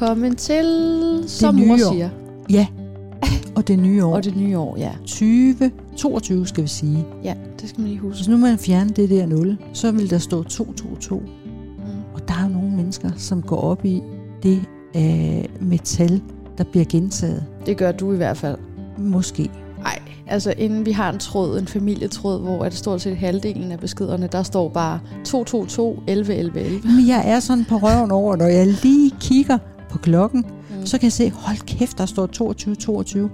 velkommen til, som nye mor år. siger. Ja, og det nye år. Og det nye år, ja. 2022 skal vi sige. Ja, det skal man lige huske. Hvis nu man fjerner det der 0, så vil der stå 222. Mm. Og der er nogle mennesker, som går op i det øh, metal, der bliver gentaget. Det gør du i hvert fald. Måske. Nej, altså inden vi har en tråd, en familietråd, hvor at stort set halvdelen af beskederne, der står bare 222 11 11 11. Men jeg er sådan på røven over, når jeg lige kigger på klokken, Mm. så kan jeg se, hold kæft, der står 22, 22.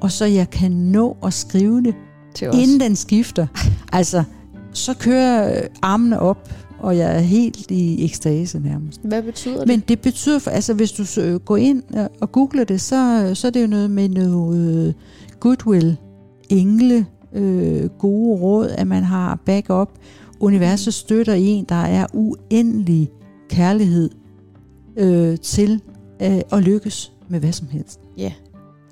Og så jeg kan nå at skrive det, Til os. inden den skifter. Altså, så kører øh, armene op, og jeg er helt i ekstase nærmest. Hvad betyder det? Men det betyder, for, altså hvis du sø- går ind og- og googler det, så, så er det jo noget med noget øh, goodwill, engle, øh, gode råd, at man har backup. Universet støtter en, der er uendelig kærlighed øh, til øh, at lykkes med hvad som helst. Ja,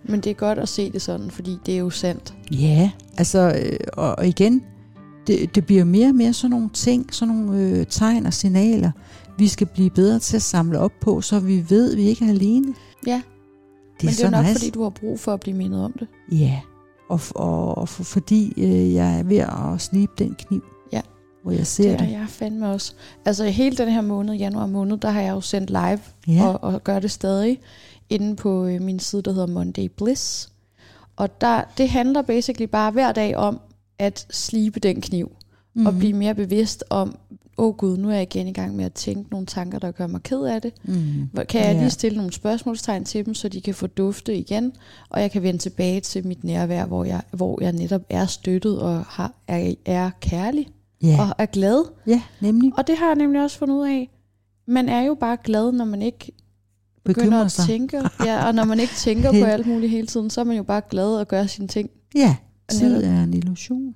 men det er godt at se det sådan, fordi det er jo sandt. Ja, altså, øh, og, og igen, det, det bliver mere og mere sådan nogle ting, sådan nogle øh, tegn og signaler, vi skal blive bedre til at samle op på, så vi ved, at vi ikke er alene. Ja, Det men det er nok, nice. fordi du har brug for at blive mindet om det. Ja, og, og, og for, fordi øh, jeg er ved at slibe den kniv. Hvor jeg ser Det det. er jeg fandme også. Altså hele den her måned, januar måned, der har jeg jo sendt live, Ja, og, og gør det stadig, inde på øh, min side, der hedder Monday Bliss. Og der, det handler basically bare hver dag om at slibe den kniv, mm. og blive mere bevidst om, åh oh gud, nu er jeg igen i gang med at tænke nogle tanker, der gør mig ked af det. mm. Kan jeg Ja. lige stille nogle spørgsmålstegn til dem, så de kan få dufte igen, og jeg kan vende tilbage til mit nærvær, hvor jeg, hvor jeg netop er støttet og har, er, er kærlig ja. og er glad. ja, nemlig Og det har jeg nemlig også fundet ud af. Man er jo bare glad, når man ikke begynder bekymrer at sig. tænke. Ja, og når man ikke tænker på alt muligt hele tiden, så er man jo bare glad og gør sine ting. Ja, tid er en illusion,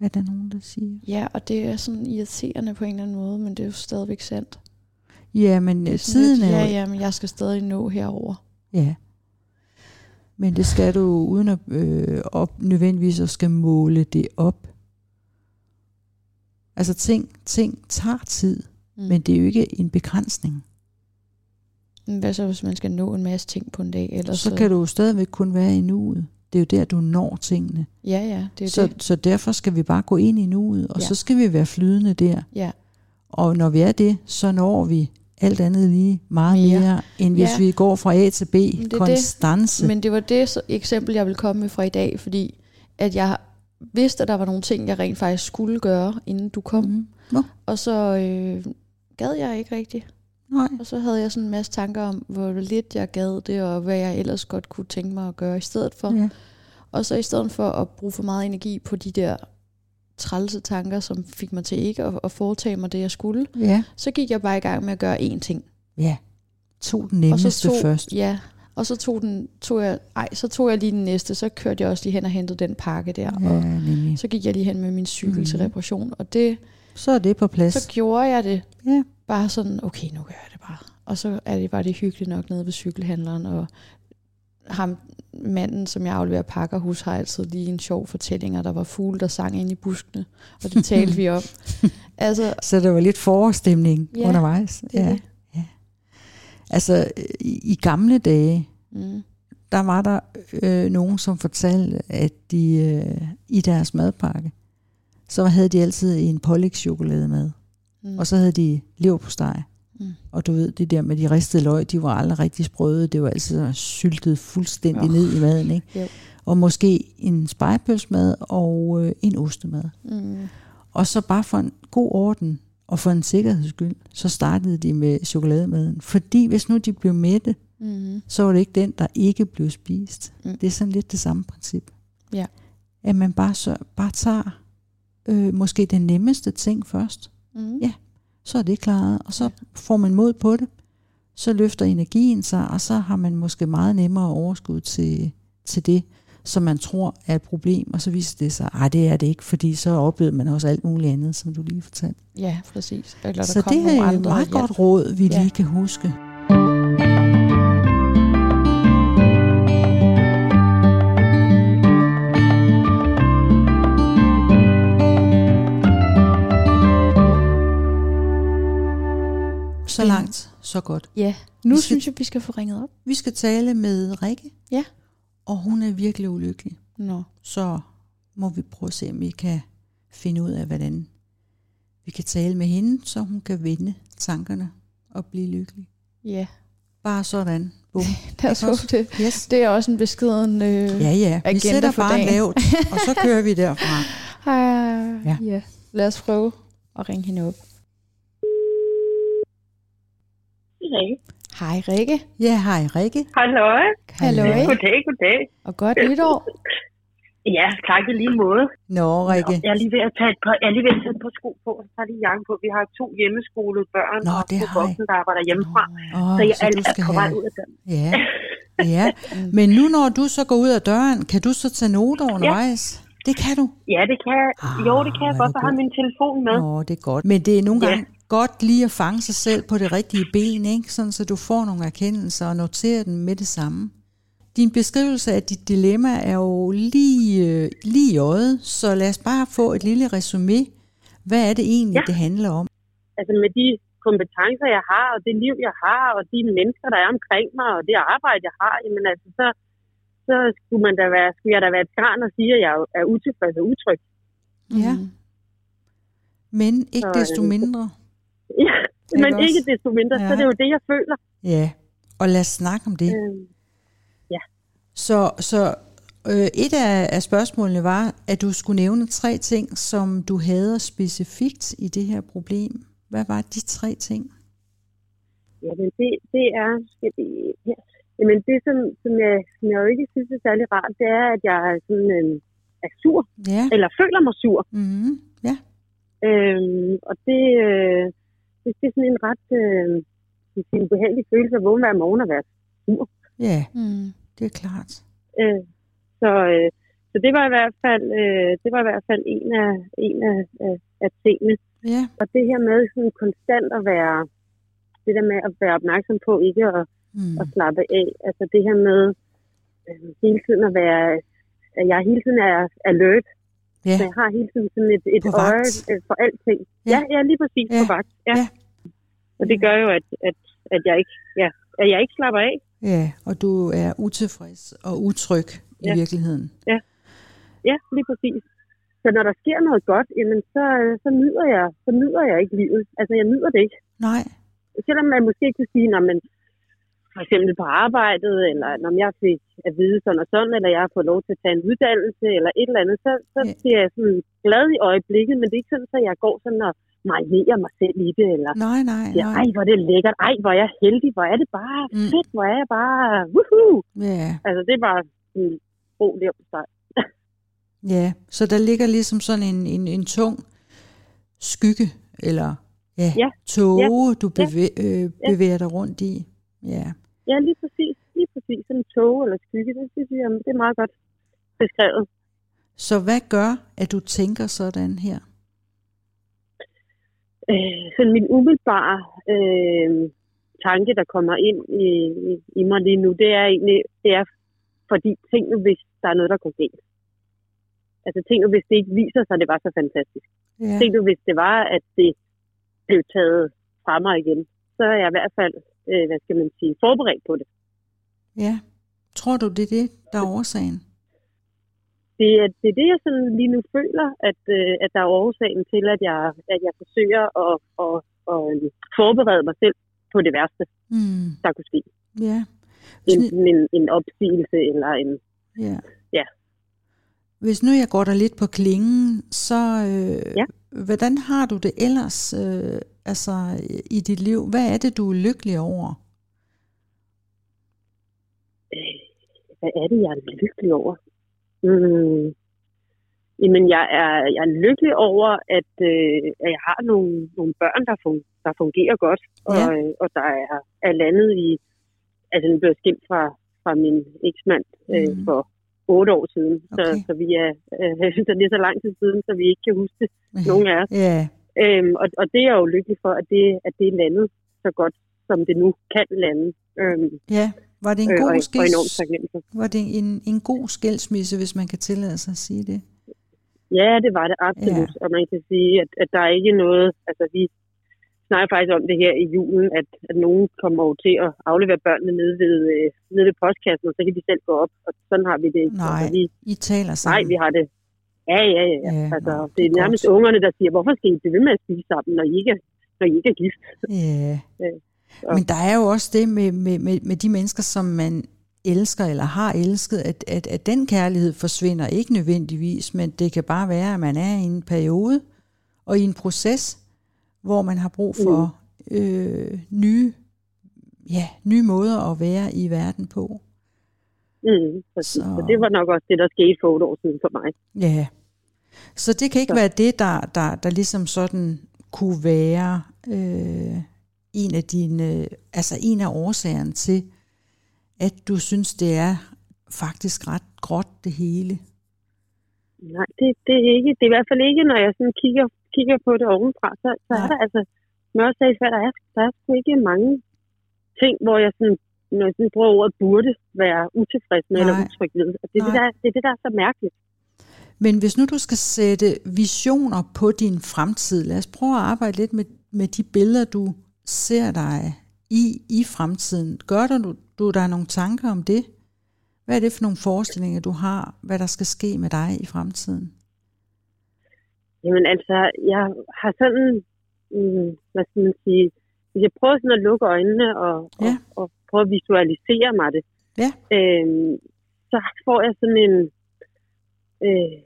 er der nogen, der siger. Ja, og det er sådan irriterende på en eller anden måde, men det er jo stadigvæk sandt. Ja, men øh, er sådan tiden lidt, er ja, jo... ja, men jeg skal stadig nå herover. Ja. Men det skal du uden at øh, op, nødvendigvis at skal måle det op. Altså ting, ting tager tid, Mm. men det er jo ikke en begrænsning. Men Hvad så, hvis man skal nå en masse ting på en dag? Ellers Så kan du jo stadigvæk kun være i nuet. Det er jo der, du når tingene. Ja, ja, det er Så, det. så derfor skal vi bare gå ind i nuet, og Ja. så skal vi være flydende der. Ja, Og når vi er det, så når vi alt andet lige meget Mere. mere, end hvis Ja. vi går fra A til B. det det. Konstance. men det var det så, eksempel, jeg ville komme med fra i dag, fordi at jeg vidste, at der var nogle ting, jeg rent faktisk skulle gøre, inden du kom. Mhm. Nå, Og så øh, gad jeg ikke rigtigt. nej. Og så havde jeg sådan en masse tanker om, hvor lidt jeg gad det, og hvad jeg ellers godt kunne tænke mig at gøre i stedet for. Ja. Og så i stedet for at bruge for meget energi på de der trælse tanker, som fik mig til ikke at, at foretage mig det, jeg skulle, ja. så gik jeg bare i gang med at gøre én ting. Ja. Tog den og nemmeste så tog, først. Ja, og så tog, den, tog jeg, ej, så tog jeg lige den næste, så kørte jeg også lige hen og hentede den pakke der, Ja, og nemlig. så gik jeg lige hen med min cykel mm. til reparation, og det, Så er det på plads. så gjorde jeg det Ja. bare sådan, okay, nu gør jeg det bare. Og så er det bare det hyggeligt nok nede ved cykelhandleren, og ham, manden, som jeg afleverer pakker hos, har altid lige en sjov fortælling, og der var fugle, der sang ind i buskene, og det talte vi om. Altså, Så der var lidt forårsstemning Ja, undervejs. det Ja. det. Altså, i, i gamle dage, Mm. der var der øh, nogen, som fortalte, at de øh, i deres madpakke, så havde de altid en pålægschokolade med. Mm. Og så havde de leverpostej. Mm. Og du ved, det der med de ristede løg, de var aldrig rigtig sprøde. Det var altid syltet fuldstændig oh. ned i maden. Ikke? Jo. Og måske en spejepølsmad og øh, en ostemad. Mm. Og så bare for en god orden og for en sikkerheds skyld, så startede de med chokolademaden. Fordi hvis nu de blev mætte, Mm. så var det ikke den, der ikke blev spist. Mm. Det er sådan lidt det samme princip. Ja. At man bare, så, bare tager øh, måske den nemmeste ting først. Mm. Ja. Så er det klaret, og så får man mod på det. Så løfter energien sig, og så har man måske meget nemmere overskud til, til det, som man tror er et problem, og så viser det sig, at det er det ikke, fordi så oplevede man også alt muligt andet, som du lige fortalte. Ja, præcis. Eller der Så kom det er et meget hjælp. godt råd, vi Ja. lige kan huske. Så langt, så så godt. Ja, nu Vi skal- synes jeg, vi skal få ringet op. Vi skal tale med Rikke. Ja. Og hun er virkelig ulykkelig. Nå. Så må vi prøve at se, om vi kan finde ud af, hvordan vi kan tale med hende, så hun kan vende tankerne og blive lykkelig. Ja, Bare sådan. Bum. lad os håbe det. Yes. Det er også en beskeden... Øh, Ja, ja. Vi agenda sætter for bare dagen. lavt, og så kører vi derfra. Ah, Ja. ja. ja. Lad os prøve at ringe hende op. Rikke. Hej Rikke. Ja, hej Rikke. Hallo. Hallo. Goddag, goddag. Og godt nytår. Ja, tak i lige måde. Nå, Rikke. Jeg er lige ved at tage et par, jeg er lige ved at tage et par sko på, og så tager lige jakken på. Vi har to hjemmeskolede børn, Nå, og det to voksne, der arbejder hjemmefra. Åh, så jeg så er, er på vej ud af døren. Ja, ja. Men nu når du så går ud af døren, kan du så tage noter undervejs? Det kan du. Ja, det kan jeg. Ah, jo, det kan jeg godt. Så har min telefon med. Nå, det er godt. Men det er nogle Ja. Godt lige at fange sig selv på det rigtige ben, ikke? Sådan, så du får nogle erkendelser og noterer dem med det samme. Din beskrivelse af dit dilemma er jo lige, øh, lige i øjet, så lad os bare få et lille resume. Hvad er det egentlig, Ja. det handler om? Altså med de kompetencer, jeg har, og det liv, jeg har, og de mennesker, der er omkring mig, og det arbejde, jeg har, jamen altså, så, så skulle, man da være, skulle jeg da være et græn og sige, at jeg er utilfreds og utryg. Ja. Mm. Men ikke Så, desto øh, mindre. Ja, men også? ikke desto mindre, ja. så Ja. det er jo det, jeg føler. Ja, og lad os snakke om det. Øh, Så, så øh, et af, af spørgsmålene var, at du skulle nævne tre ting, som du hader specifikt i det her problem. Hvad var de tre ting? Jamen, det, det er... Skal vi, ja. Jamen, det, som, som, jeg, som jeg jo ikke synes er særlig rart, det er, at jeg sådan, øh, er sur, Ja. eller føler mig sur. Mm-hmm. Ja. Øhm, og det, øh, det, det er sådan en ret øh, sige, ubehagelig følelse at vågne hver morgen og være sur. Ja, Mm. det er klart. Øh, så, øh, så det var i hvert fald, øh, det var i hvert fald en af, en af, af, af tingene. Ja, Og det her med sådan konstant at være, det der med at være opmærksom på ikke at mm. at slappe af. Altså det her med øh, hele tiden at være, at jeg hele tiden er alert. Ja. Så jeg har hele tiden sådan et, et øje øh, for alting. Ja. Ja, ja, lige præcis Ja. på vagt. Ja. Ja. Og det gør jo, at, at, at, jeg ikke, ja, at jeg ikke slapper af. ja, og du er utilfreds og utryg i Ja. virkeligheden. Ja, lige præcis. Så når der sker noget godt, jamen så, øh, så, nyder jeg, så nyder jeg ikke livet. Altså, jeg nyder det ikke. Nej, Selvom man måske kunne sige, man for eksempel på arbejdet, eller når jeg fik at vide sådan og sådan, eller jeg har fået lov til at tage en uddannelse, eller et eller andet, så, så Ja. bliver jeg sådan glad i øjeblikket, men det er ikke sådan, at jeg går sådan og marinerer mig selv i det, eller nej, nej, siger, nej. ej, hvor er det lækkert, ej, hvor er jeg heldig, hvor er det bare Mm. fedt, hvor er jeg bare, woohoo! Ja, Altså, det er bare en på sig. ja. Så der ligger ligesom sådan en, en, en tung skygge, eller ja, Ja. tåge, du Ja. bevæ, øh, bevæger dig rundt i. Ja. Ja, lige præcis, lige præcis, sådan en tog eller skygge, det, synes jeg, det er meget godt beskrevet. Så hvad gør, at du tænker sådan her? øh, sådan min umiddelbare øh, tanke, der kommer ind i, i, i mig lige nu, det er egentlig, det er fordi nu, hvis der er noget, der går galt. Altså tænk nu, hvis det ikke viser sig, at det var så fantastisk. Ja. Tænk nu, hvis det var, at det blev taget fra mig igen. Så er jeg i hvert fald, øh, hvad skal man sige, forberedt på det. ja. Tror du, det er det, der er årsagen? Det er det, er det jeg sådan lige nu føler, at, øh, at der er årsagen til, at jeg, at jeg forsøger at, at, at, at forberede mig selv på det værste, Mm. der kunne ske. Ja. en, Sådan- en, en opsigelse eller en... Ja. Hvis nu jeg går der lidt på klingen, så øh, Ja. hvordan har du det ellers øh, altså, i dit liv? Hvad er det, du er lykkelig over? Øh, hvad er det, jeg er lykkelig over? Mm. Jamen, jeg er, jeg er lykkelig over, at, øh, at jeg har nogle, nogle børn, der, fun, der fungerer godt, og, Ja. øh, og der er, er landet i... Altså, nu blev jeg skilt fra, fra min eksmand øh, Mm. for otte år siden, så, Okay. så vi er, øh, så det er så lang tid siden, så vi ikke kan huske det, nogen af os. Ja, Øhm, og, og det er jeg jo lykkelig for, at det, at det er landet så godt, som det nu kan lande. Øhm, ja. Var det en øh, god og, og enormt skils... taknemmelig for. Var det en, en god skilsmisse, hvis man kan tillade sig at sige det? Ja, det var det absolut. Ja. Og man kan sige, at, at der er ikke noget, altså vi, snakker faktisk om det her i julen, at, at nogen kommer over til at aflevere børnene nede ved, øh, nede ved postkassen, og så kan de selv gå op. Og sådan har vi det ikke. Nej, altså, vi, I taler sammen. nej, vi har det. Ja, ja, ja. Ja, ja. Altså, nå, det er nærmest godt. ungerne, der siger, hvorfor skal I blive ved med at spise sammen, når I ikke når I ikke er gift? Ja. Så. Men der er jo også det med, med, med, med de mennesker, som man elsker eller har elsket, at, at, at den kærlighed forsvinder ikke nødvendigvis, men det kan bare være, at man er i en periode og i en proces, hvor man har brug for mm. øh, nye, ja, nye måder at være i verden på. Mm, så, Så- så det var nok også det, der skete for otte år siden for mig. Ja. Så det kan ikke Så. være det, der, der, der ligesom sådan kunne være øh, en af dine, altså en af årsagerne til, at du synes, det er faktisk ret gråt det hele. Nej, det, det, er ikke, det er i hvert fald ikke, når jeg sådan kigger, kigger på det ovenfra, så, så Nej. er der altså, som jeg sagde før, der er, der er sgu ikke mange ting, hvor jeg sådan, når jeg sådan bruger ordet burde være utilfreds med eller Nej. utryg ved. Og det, er det, der, det er det, der er så mærkeligt. Men hvis nu du skal sætte visioner på din fremtid, lad os prøve at arbejde lidt med, med de billeder, du ser dig i i fremtiden. Gør du, du der nogle tanker om det? Hvad er det for nogle forestillinger, du har, hvad der skal ske med dig i fremtiden? Jamen altså, jeg har sådan, mm, hvad skal man sige, hvis jeg prøver sådan at lukke øjnene og, Ja. og, og prøve at visualisere mig det, Ja. øhm, så får jeg sådan en, øh,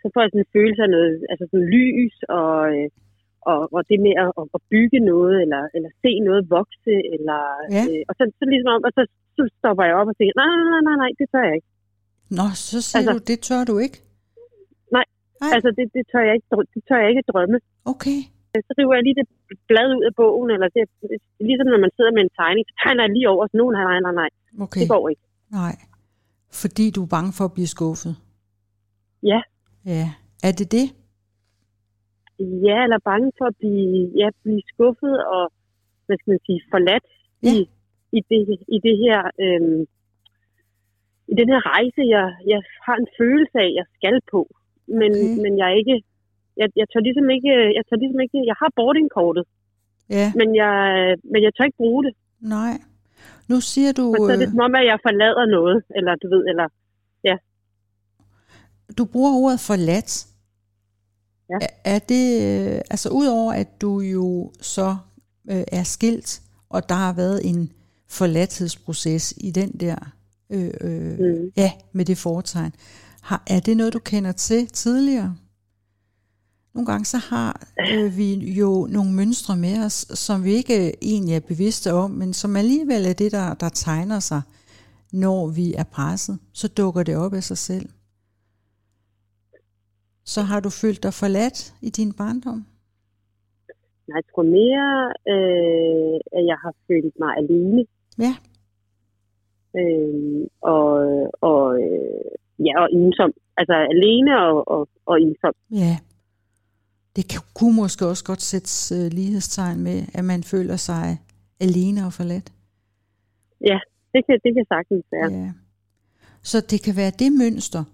så får jeg sådan en følelse af noget, altså sådan lys og, øh, og, og det med at, at bygge noget, eller, eller se noget vokse, eller, Ja. øh, og så, så ligesom om, og så, så stopper jeg op og tænker, nej, nej, nej, nej, nej, det tør jeg ikke. Nå, så siger altså, du, det tør du ikke? Nej. Nej. Altså, det, det, tør jeg ikke, det tør jeg ikke drømme. Okay. så river jeg lige det blad ud af bogen, eller det, ligesom når man sidder med en tegning, så tegner jeg lige over, så nogen nej, nej, nej, okay. det går ikke. Nej. Fordi du er bange for at blive skuffet? Ja. Ja. Er det det? Ja, eller bange for at blive, ja, blive skuffet og, hvad skal man sige, forladt Ja. i, i, det, i det her, øhm, i den her rejse, jeg, jeg har en følelse af, jeg skal på, men, Okay. men jeg er ikke, jeg, jeg tør ligesom ikke, jeg tør ligesom ikke, jeg har boardingkortet, Ja. men jeg, men jeg tør ikke bruge det, Nej. Nu siger du, for så er det øh, som om, at jeg forlader noget, eller du ved, eller du bruger ordet forladt. Ja. Er, er det, øh, altså udover at du jo så øh, er skilt, og der har været en forladthedsproces i den der, øh, øh, Mm. ja, med det foretegn, har, er det noget, du kender til tidligere? Nogle gange så har øh, vi jo nogle mønstre med os, som vi ikke egentlig er bevidste om, men som alligevel er det, der, der tegner sig, når vi er presset. Så dukker det op af sig selv. Så har du følt dig forladt i din barndom? Nej, jeg tror mere, øh, at jeg har følt mig alene. Ja. Øh, og, og, øh, ja, og ensom. Altså alene og, og, og ensom. Ja. Det kan- kunne måske også godt sætte øh, lighedstegn med, at man føler sig alene og forladt. Det kan, det kan sagtens være. Ja. Så det kan være det mønster,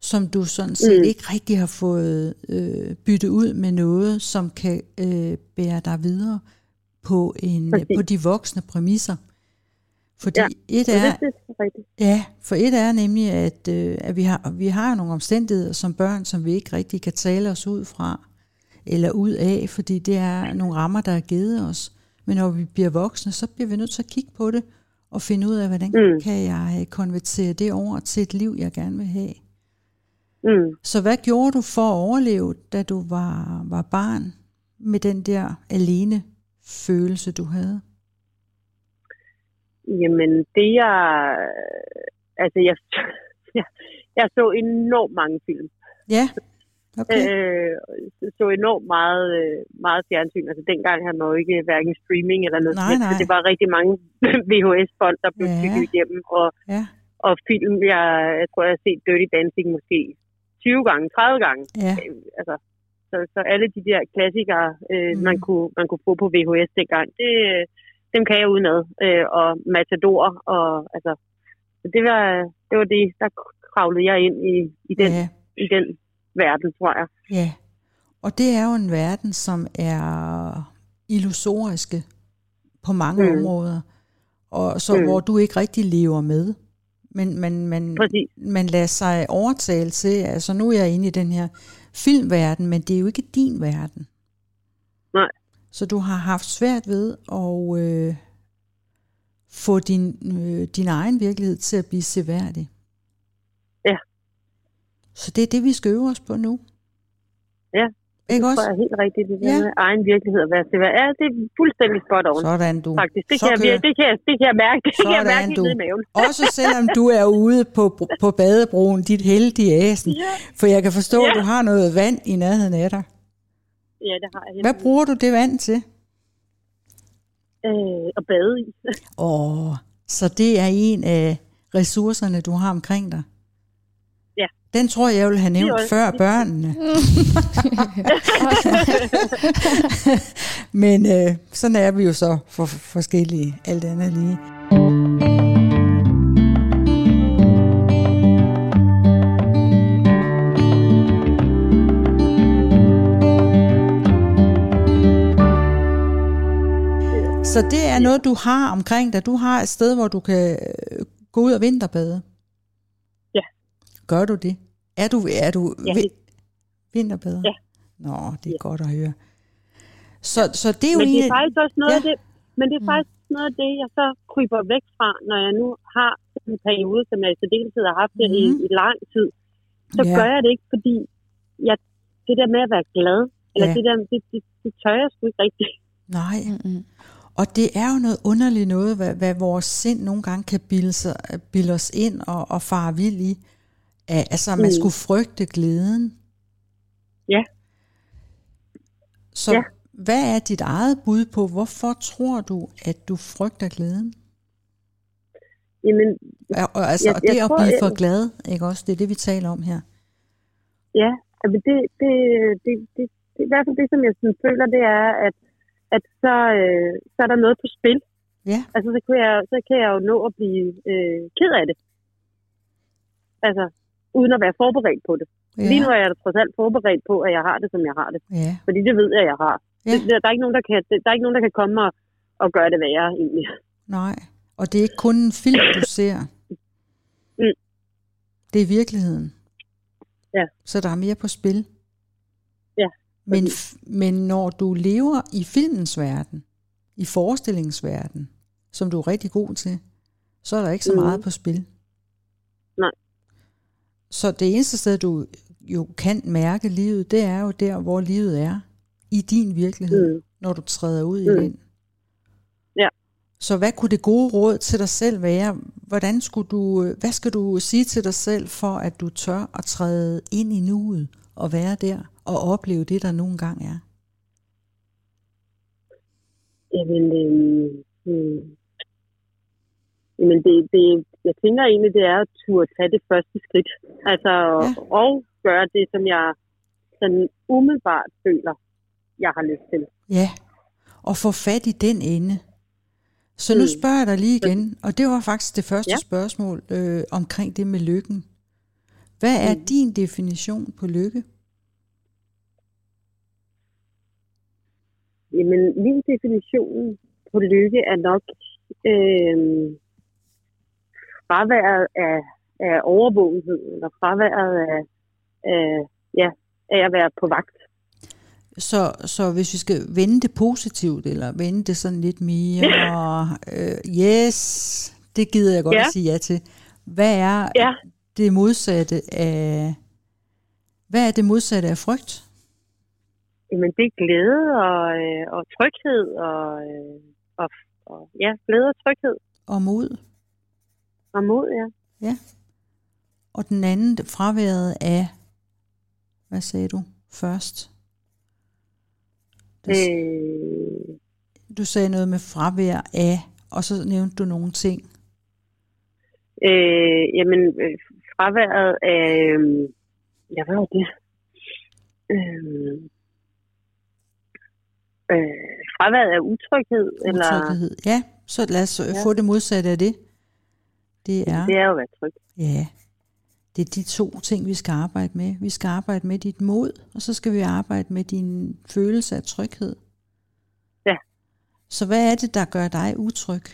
som du sådan set mm. Ikke rigtig har fået øh, byttet ud med noget, som kan øh, bære dig videre på, en, Præcis. på de voksne præmisser. Fordi Ja, et er, Det, det er rigtigt. Ja, for et er nemlig, at, øh, at vi, har, vi har nogle omstændigheder som børn, som vi ikke rigtig kan tale os ud fra, eller ud af, fordi det er nogle rammer, der er givet os. Men når vi bliver voksne, så bliver vi nødt til at kigge på det, og finde ud af, hvordan mm. Mm. kan jeg øh, konvertere det over til et liv, jeg gerne vil have. Mm. Så hvad gjorde du for at overleve, da du var, var barn, med den der alene følelse, du havde? Jamen, det jeg... Altså, jeg, jeg, jeg så enormt mange film. Ja, okay. Øh, så enormt meget, øh, meget fjernsyn. Altså dengang havde man jo ikke hverken streaming eller noget. Nej, nej. Så det var rigtig mange VHS-bånd, der blev Ja. igennem. Og, Ja, og film, jeg, jeg tror, jeg har set Dirty Dancing måske 20 gange, 30 gange. ja, Øh, Altså, så, så alle de der klassikere, øh, mm. man, kunne, man kunne få på VHS dengang, det, dem kan jeg udenad. Øh, og Matador, og altså, så det var, det var det, der kravlede jeg ind i, i, den, ja. i den verden, tror jeg. Ja, og det er jo en verden, som er illusoriske på mange Mm. områder, og så Mm. hvor du ikke rigtig lever med. Men man, man, Præcis. man lader sig overtale til, altså nu er jeg inde i den her filmverden, men det er jo ikke din verden. Så du har haft svært ved at øh, få din, øh, din egen virkelighed til at blive seværdig. Ja. Så det er det, vi skal øve os på nu. Ja, Ikke Det også? jeg er helt rigtigt. Det Ja. ja. med egen virkelighed at være hvad. Ja, det er fuldstændig spot on. Sådan du. Faktisk. Det Så kan, jeg, det, kan jeg, det kan jeg mærke. Det kan jeg Sådan, mærke du. i maven. Også selvom du er ude på, på badebroen, dit heldige æsen. Ja. For jeg kan forstå, at Ja. du har noget vand i nærheden af dig. Ja, det har jeg. Hvad bruger du det vand til? Øh, at bade i. Åh, så det er en af ressourcerne, du har omkring dig. Ja. Den tror jeg, jeg vil have nævnt også- før børnene. Men øh, sådan er vi jo så for, for forskellige, alt andet lige. Så det er noget, du har omkring dig. Du har et sted, hvor du kan øh, gå ud og vinterbade. Ja. Gør du det? Er du, er du Ja, vi- vinterbader? Ja. Nå, det er Ja. godt at høre. Så, så det er jo Men det en er af- faktisk også noget Ja. af det, men det er Mm. faktisk noget af det, jeg så kryber væk fra, når jeg nu har en periode, som jeg i særdeleshed har haft det i, Mhm. i lang tid. Så Ja. gør jeg det ikke, fordi jeg, det der med at være glad, eller Ja. det der, det, det, det tør jeg sgu ikke rigtigt. Nej, Mm-mm. Og det er jo noget underligt noget, hvad, hvad vores sind nogle gange kan bilde, sig, bilde os ind og, og fare vild i. Altså, man Mm. skulle frygte glæden. Ja. Så Ja. hvad er dit eget bud på, hvorfor tror du, at du frygter glæden? Jamen, Og, altså, Jeg- og det jeg at tror, blive jeg- for glad, ikke også? Det er det, vi taler om her. Ja, altså det, det, det, det, det, i hvert fald det, som jeg sådan føler, det er, at, at så, øh, så er der noget på spil. Ja. Altså, så kan jeg, så kan jeg jo nå at blive øh, ked af det. Altså, uden at være forberedt på det. Ja. Lige nu er jeg da trods alt forberedt på, at jeg har det, som jeg har det. Ja. Fordi det ved jeg, jeg har. Ja. Det, der, er ikke nogen, der kan, der er ikke nogen, der kan komme og, og gøre det værre, egentlig. Nej, og det er ikke kun en film, du ser. Mm. Det er virkeligheden. Ja. Så der er mere på spil. Men, men når du lever i filmens verden, i forestillingens verden, som du er rigtig god til, så er der ikke så Mhm. meget på spil. Nej. Så det eneste sted, du jo kan mærke livet, det er jo der, hvor livet er. I din virkelighed, Mm. når du træder ud i Mm. den. Ja. Så hvad kunne det gode råd til dig selv være? Hvordan skulle du, hvad skal du sige til dig selv, for at du tør at træde ind i nuet og være der og opleve det, der nogle gange er? Jamen, øh, øh, jamen det, det, jeg tænker egentlig, det er at turde tage det første skridt. Altså, Ja. og gøre det, som jeg sådan umiddelbart føler, jeg har lyst til. Ja, og få fat i den ende. Så nu Mm. spørger jeg dig lige igen, og det var faktisk det første Ja. spørgsmål øh, omkring det med lykken. Hvad er Mm. din definition på lykke? Jamen, min definition på lykke er nok øh, fraværet af, af overvågenhed, eller fraværet af, af, ja, af at være på vagt. Så, så hvis vi skal vende det positivt, eller vende det sådan lidt mere, øh, yes, det gider jeg godt Ja. at sige ja til. Hvad er Ja. det modsatte af, hvad er det modsatte af frygt? Jamen, det er glæde og, øh, og tryghed og, øh, og, og ja, glæde og tryghed Og mod? og mod, ja. Og den anden, fraværet af, hvad sagde du først? Du, Øh, du sagde noget med fravær af, og så nævnte du nogle ting. øh, jamen, øh, fraværet af, øh, ja, hvad var det? Øh, øh, fraværet af utryghed, eller Utryghed. Ja, så lad os ja. Ja. få det modsatte af det. Det er, det er jo at være tryg. ja, det er de to ting, vi skal arbejde med. Vi skal arbejde med dit mod, og så skal vi arbejde med din følelse af tryghed. Ja. Så hvad er det, der gør dig utryg?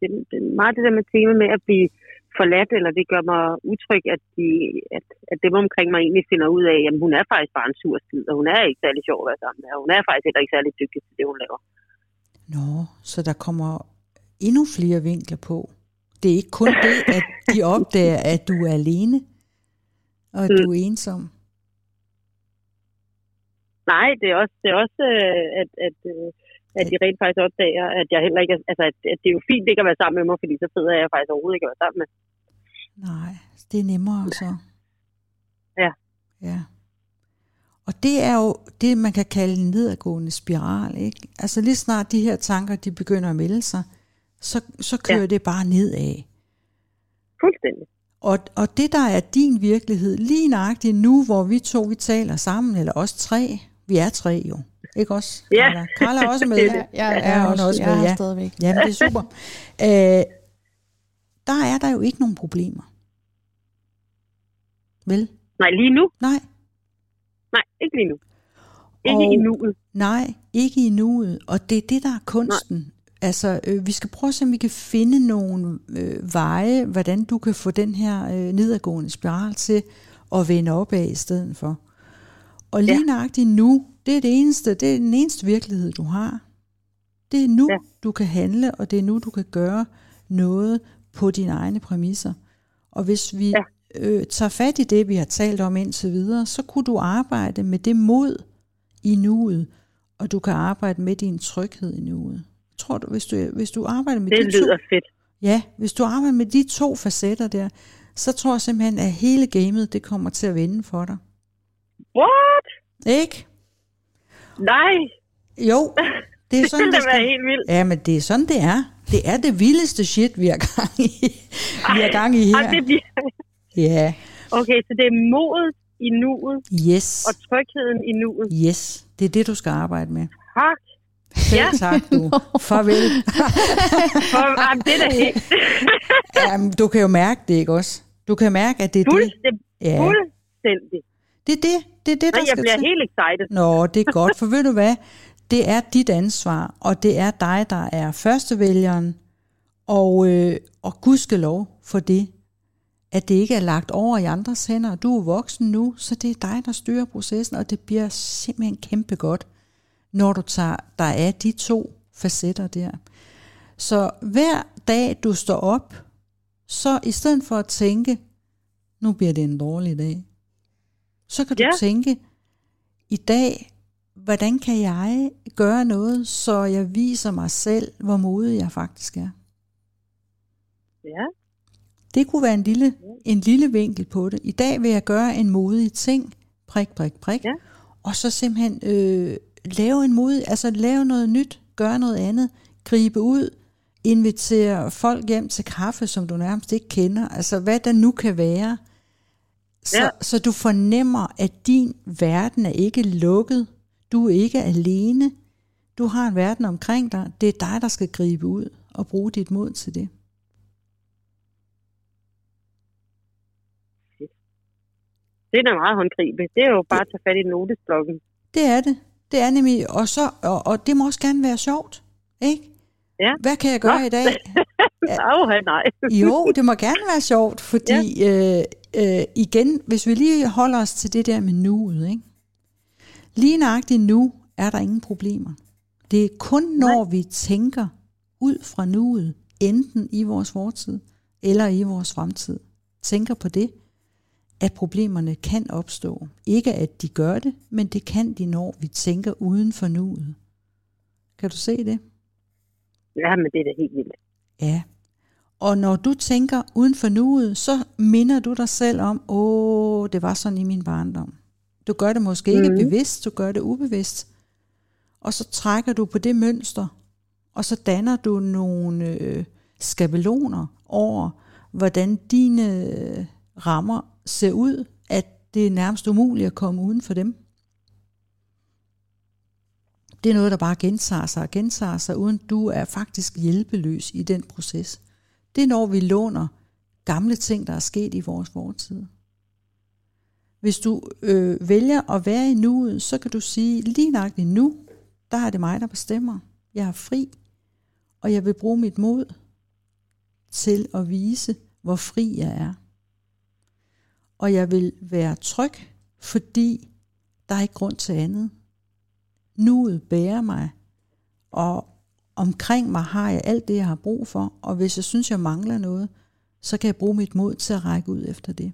Det, det er meget det der med tema med at blive forladt, eller det gør mig utryg, at, de, at, at dem omkring mig egentlig finder ud af, at hun er faktisk bare en sur skid, og hun er ikke særlig sjov at være sammen med, og hun er faktisk heller ikke særlig dygtig til det, hun laver. Nå, så der kommer endnu flere vinkler på. Det er ikke kun det, at de opdager, at du er alene, og at Mm. du er ensom. Nej, det er også, det er også øh, at, at, øh, at de rent faktisk opdager, at jeg heller ikke altså, at, at det er jo fint ikke at være sammen med mig, fordi så fed er jeg faktisk overhovedet ikke at være sammen med. Nej, det er nemmere så. Ja. Ja. Og det er jo det, man kan kalde en nedadgående spiral. Ikke? Altså lige snart de her tanker, de begynder at melde sig, så, så kører. Ja. det bare nedad. Fuldstændig. Og, og det, der er din virkelighed, lige nøjagtigt nu, hvor vi to vi taler sammen, eller os tre, vi er tre jo, ikke også? Ja. Carla? Carla er også med. Det Jeg, jeg, er, også, også jeg med, er her ja. stadigvæk. Jamen, det er super. øh, der er der jo ikke nogen problemer. Vel? Nej, lige nu? Nej, Nej, ikke lige nu. Ikke Og- i nuet. nej, ikke i nuet. Og det er det, der er kunsten. Nej. Altså, øh, vi skal prøve at se, om vi kan finde nogle øh, veje, hvordan du kan få den her øh, nedadgående spiral til at vende opad i stedet for. Og lige Ja. nøjagtigt nu, det er det eneste, det er den eneste virkelighed, du har. Det er nu, ja. Du kan handle, og det er nu, du kan gøre noget på dine egne præmisser. Og hvis vi. Ja. øh, tager fat i det, vi har talt om indtil videre, så kunne du arbejde med det mod i nuet, og du kan arbejde med din tryghed i nuet. Tror du, hvis du, hvis du arbejder med Det de lyder to, fedt. ja, hvis du arbejder med de to facetter der, så tror jeg simpelthen, at hele gamet, det kommer til at vende for dig. What? Ikke? Nej, Jo, det er det sådan, ville det da være skal. helt vildt. Ja, men det er sådan, det er. Det er det vildeste shit, vi har gang i, vi har gang i Ej, her. det bliver... Ja, Okay, så det er modet i nuet yes, og trygheden i nuet. yes. Det er det, du skal arbejde med. Tak. Selv Ja. tak, du. Farvel. For, jamen, det er da helt Jamen, du kan jo mærke det, ikke også? Du kan mærke, at det er det. fuldstændig. Ja, Fuldstændig. det er det. Det er det, der Nej, jeg skal bliver til. helt excited. Nå, det er godt, for ved du hvad? Det er dit ansvar, og det er dig, der er førstevælgeren, og, øh, og gudskelov for det, at det ikke er lagt over i andres hænder. Du er voksen nu, så det er dig, der styrer processen, og det bliver simpelthen kæmpe godt, når du tager dig af de to facetter der. Så hver dag, du står op, så i stedet for at tænke, nu bliver det en dårlig dag, så kan du Ja. tænke, i dag, hvordan kan jeg gøre noget, så jeg viser mig selv, hvor modig jeg faktisk er. Ja, Det kunne være en lille, en lille vinkel på det. I dag vil jeg gøre en modig ting, prik, prik, prik, Ja. og så simpelthen øh, lave en modig, altså lave noget nyt, gøre noget andet, gribe ud, invitere folk hjem til kaffe, som du nærmest ikke kender, altså hvad der nu kan være. Så, Ja. så du fornemmer, at din verden er ikke lukket, du er ikke alene, du har en verden omkring dig, det er dig, der skal gribe ud og bruge dit mod til det. det er da meget håndgribeligt. Det er jo bare at tage fat i notesblokken. Det er det. Det er nemlig, og, så, og, og det må også gerne være sjovt, ikke? Ja. Hvad kan jeg gøre Nå. i dag? Åh, nej. Jo, det må gerne være sjovt, fordi ja. øh, øh, igen, hvis vi lige holder os til det der med nuet, ikke? lige nøjagtigt nu er der ingen problemer. Det er kun når vi tænker ud fra nuet, enten i vores fortid eller i vores fremtid, tænker på det, at problemerne kan opstå. Ikke at de gør det, men det kan de, når vi tænker uden for nuet. Kan du se det? Ja, men det er da helt vildt. Ja. Og når du tænker uden for nuet, så minder du dig selv om, åh, det var sådan i min barndom. Du gør det måske ikke Mhm. bevidst, du gør det ubevidst. Og så trækker du på det mønster, og så danner du nogle øh, skabeloner over, hvordan dine øh, rammer ser ud, at det er nærmest umuligt at komme uden for dem. Det er noget, der bare gentager sig og gentager sig, uden du er faktisk hjælpeløs i den proces. Det er, når vi låner gamle ting, der er sket i vores fortid. Hvis du øh, vælger at være i nuet, så kan du sige, lige nøjagtigt nu, der er det mig, der bestemmer. Jeg er fri. Og jeg vil bruge mit mod til at vise, hvor fri jeg er. Og jeg vil være tryg, fordi der er ikke grund til andet. Nuet bærer mig, og omkring mig har jeg alt det, jeg har brug for, og hvis jeg synes, jeg mangler noget, så kan jeg bruge mit mod til at række ud efter det.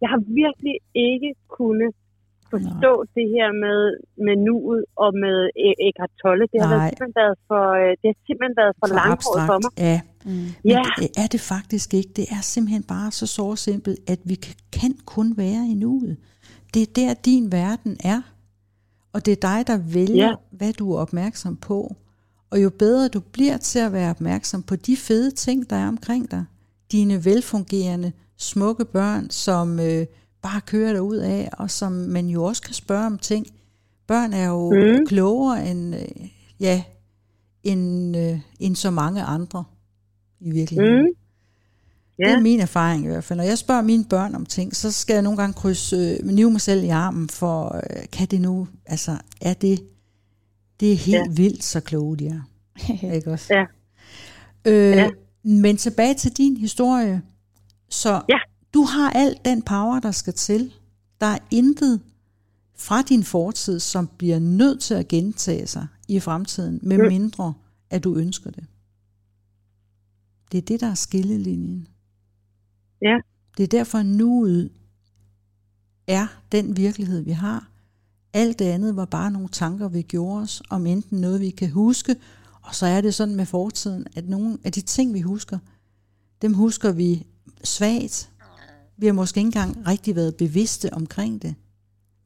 Jeg har virkelig ikke kunnet forstå Nej. det her med, med nuet og med e- Eckhart Tolle. Det har, Nej. været, simpelthen været for, øh, det har simpelthen været for, for langhåret for mig. Ja, Mm. men Ja. det er det faktisk ikke. Det er simpelthen bare så så simpelt, at vi kan- kan kun være i nuet. Det er der, din verden er. Og det er dig, der vælger, Ja. hvad du er opmærksom på. Og jo bedre du bliver til at være opmærksom på de fede ting, der er omkring dig. Dine velfungerende, smukke børn, som øh, bare kører dig ud af, og som man jo også kan spørge om ting. Børn er jo Mm. klogere end, øh, ja, end, øh, end så mange andre i virkeligheden. Mm. Det Ja. er min erfaring i hvert fald. Når jeg spørger mine børn om ting, så skal jeg nogle gange krydse, øh, nive mig selv i armen for, øh, kan det nu, altså er det, det er helt ja. vildt så kloge de er. Ikke også? Ja. Øh, Ja. Men tilbage til din historie. Så Ja. Du har al den power, der skal til. Der er intet fra din fortid, som bliver nødt til at gentage sig i fremtiden, med mindre at du ønsker det. Det er det, der er skillelinjen. Ja. Det er derfor nuet er den virkelighed, vi har. Alt det andet var bare nogle tanker, vi gjorde os, om enten noget, vi kan huske, og så er det sådan med fortiden, at nogle af de ting, vi husker, dem husker vi svagt. Vi har måske ikke engang rigtig været bevidste omkring det.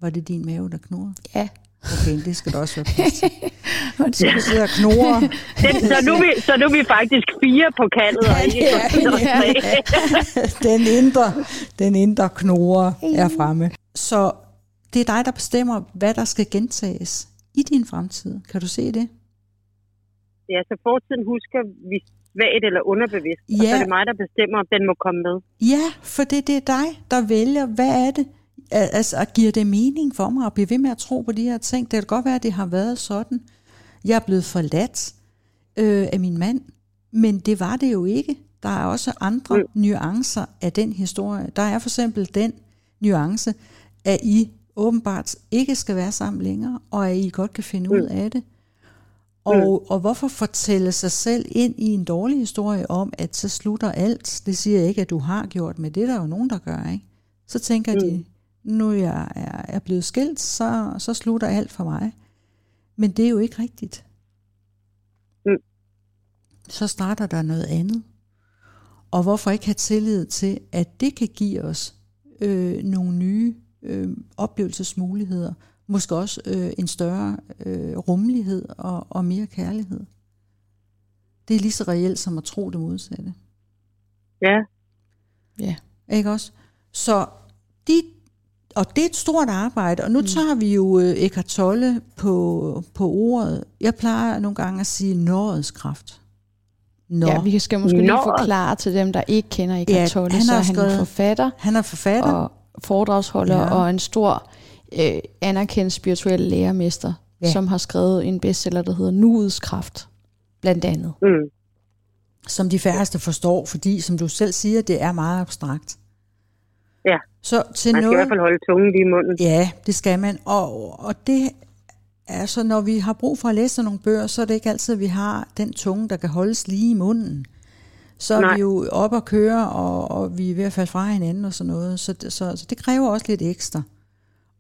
Var det din mave, der knurrede? Ja. Okay, det skal der også være plads til. Så du sidder og knurrer. Den, så, nu er vi, så nu er vi faktisk fire på kaldet, og ikke Ja, ja, tre. den indre, den indre knurre er fremme. Så det er dig, der bestemmer, hvad der skal gentages i din fremtid. Kan du se det? Ja, så fortiden husker vi svagt eller underbevidst, og så Ja. er det mig, der bestemmer, om den må komme med. Ja, for det, det er dig, der vælger, hvad er det? Al- Altså, giver det mening for mig at blive ved med at tro på de her ting? Det kan godt være, at det har været sådan. Jeg er blevet forladt øh, af min mand, men det var det jo ikke. Der er også andre mm. nuancer af den historie. Der er for eksempel den nuance, at I åbenbart ikke skal være sammen længere, og at I godt kan finde ud af det. Og, og hvorfor fortælle sig selv ind i en dårlig historie om, at så slutter alt? Det siger jeg ikke, at du har gjort, men det er der jo nogen, der gør, ikke? Så tænker mm. de, nu jeg er, er blevet skilt, så, så slutter alt for mig. Men det er jo ikke rigtigt. Mm. Så starter der noget andet. Og hvorfor ikke have tillid til, at det kan give os øh, nogle nye øh, oplevelsesmuligheder, måske også øh, en større øh, rummelighed og, og mere kærlighed. Det er lige så reelt som at tro det modsatte. Ja, Ja. Ikke også? Så de, og det er et stort arbejde, og nu mm. tager vi jo øh, Eckhart Tolle på, på ordet. Jeg plejer nogle gange at sige nådets kraft. Nå. Ja, vi skal måske lige Nå. forklare til dem, der ikke kender Eckhart Ja, Tolle, han så er han skrevet- forfatter Han er forfatter. og foredragsholder ja. og en stor øh, anerkendt spirituel lærermester, Ja. som har skrevet en bestseller, der hedder Nuets Kraft, blandt andet. mm. som de færreste forstår, fordi, som du selv siger, det er meget abstrakt. Ja. Så til man skal i noget, hvert fald holde tungen lige i munden. Ja, det skal man. Og, og det altså, når vi har brug for at læse nogle bøger, så er det ikke altid, at vi har den tunge, der kan holdes lige i munden. Så er Nej. vi jo op og køre, og, og vi er ved at falde fra hinanden og sådan noget. Så, så, så det kræver også lidt ekstra.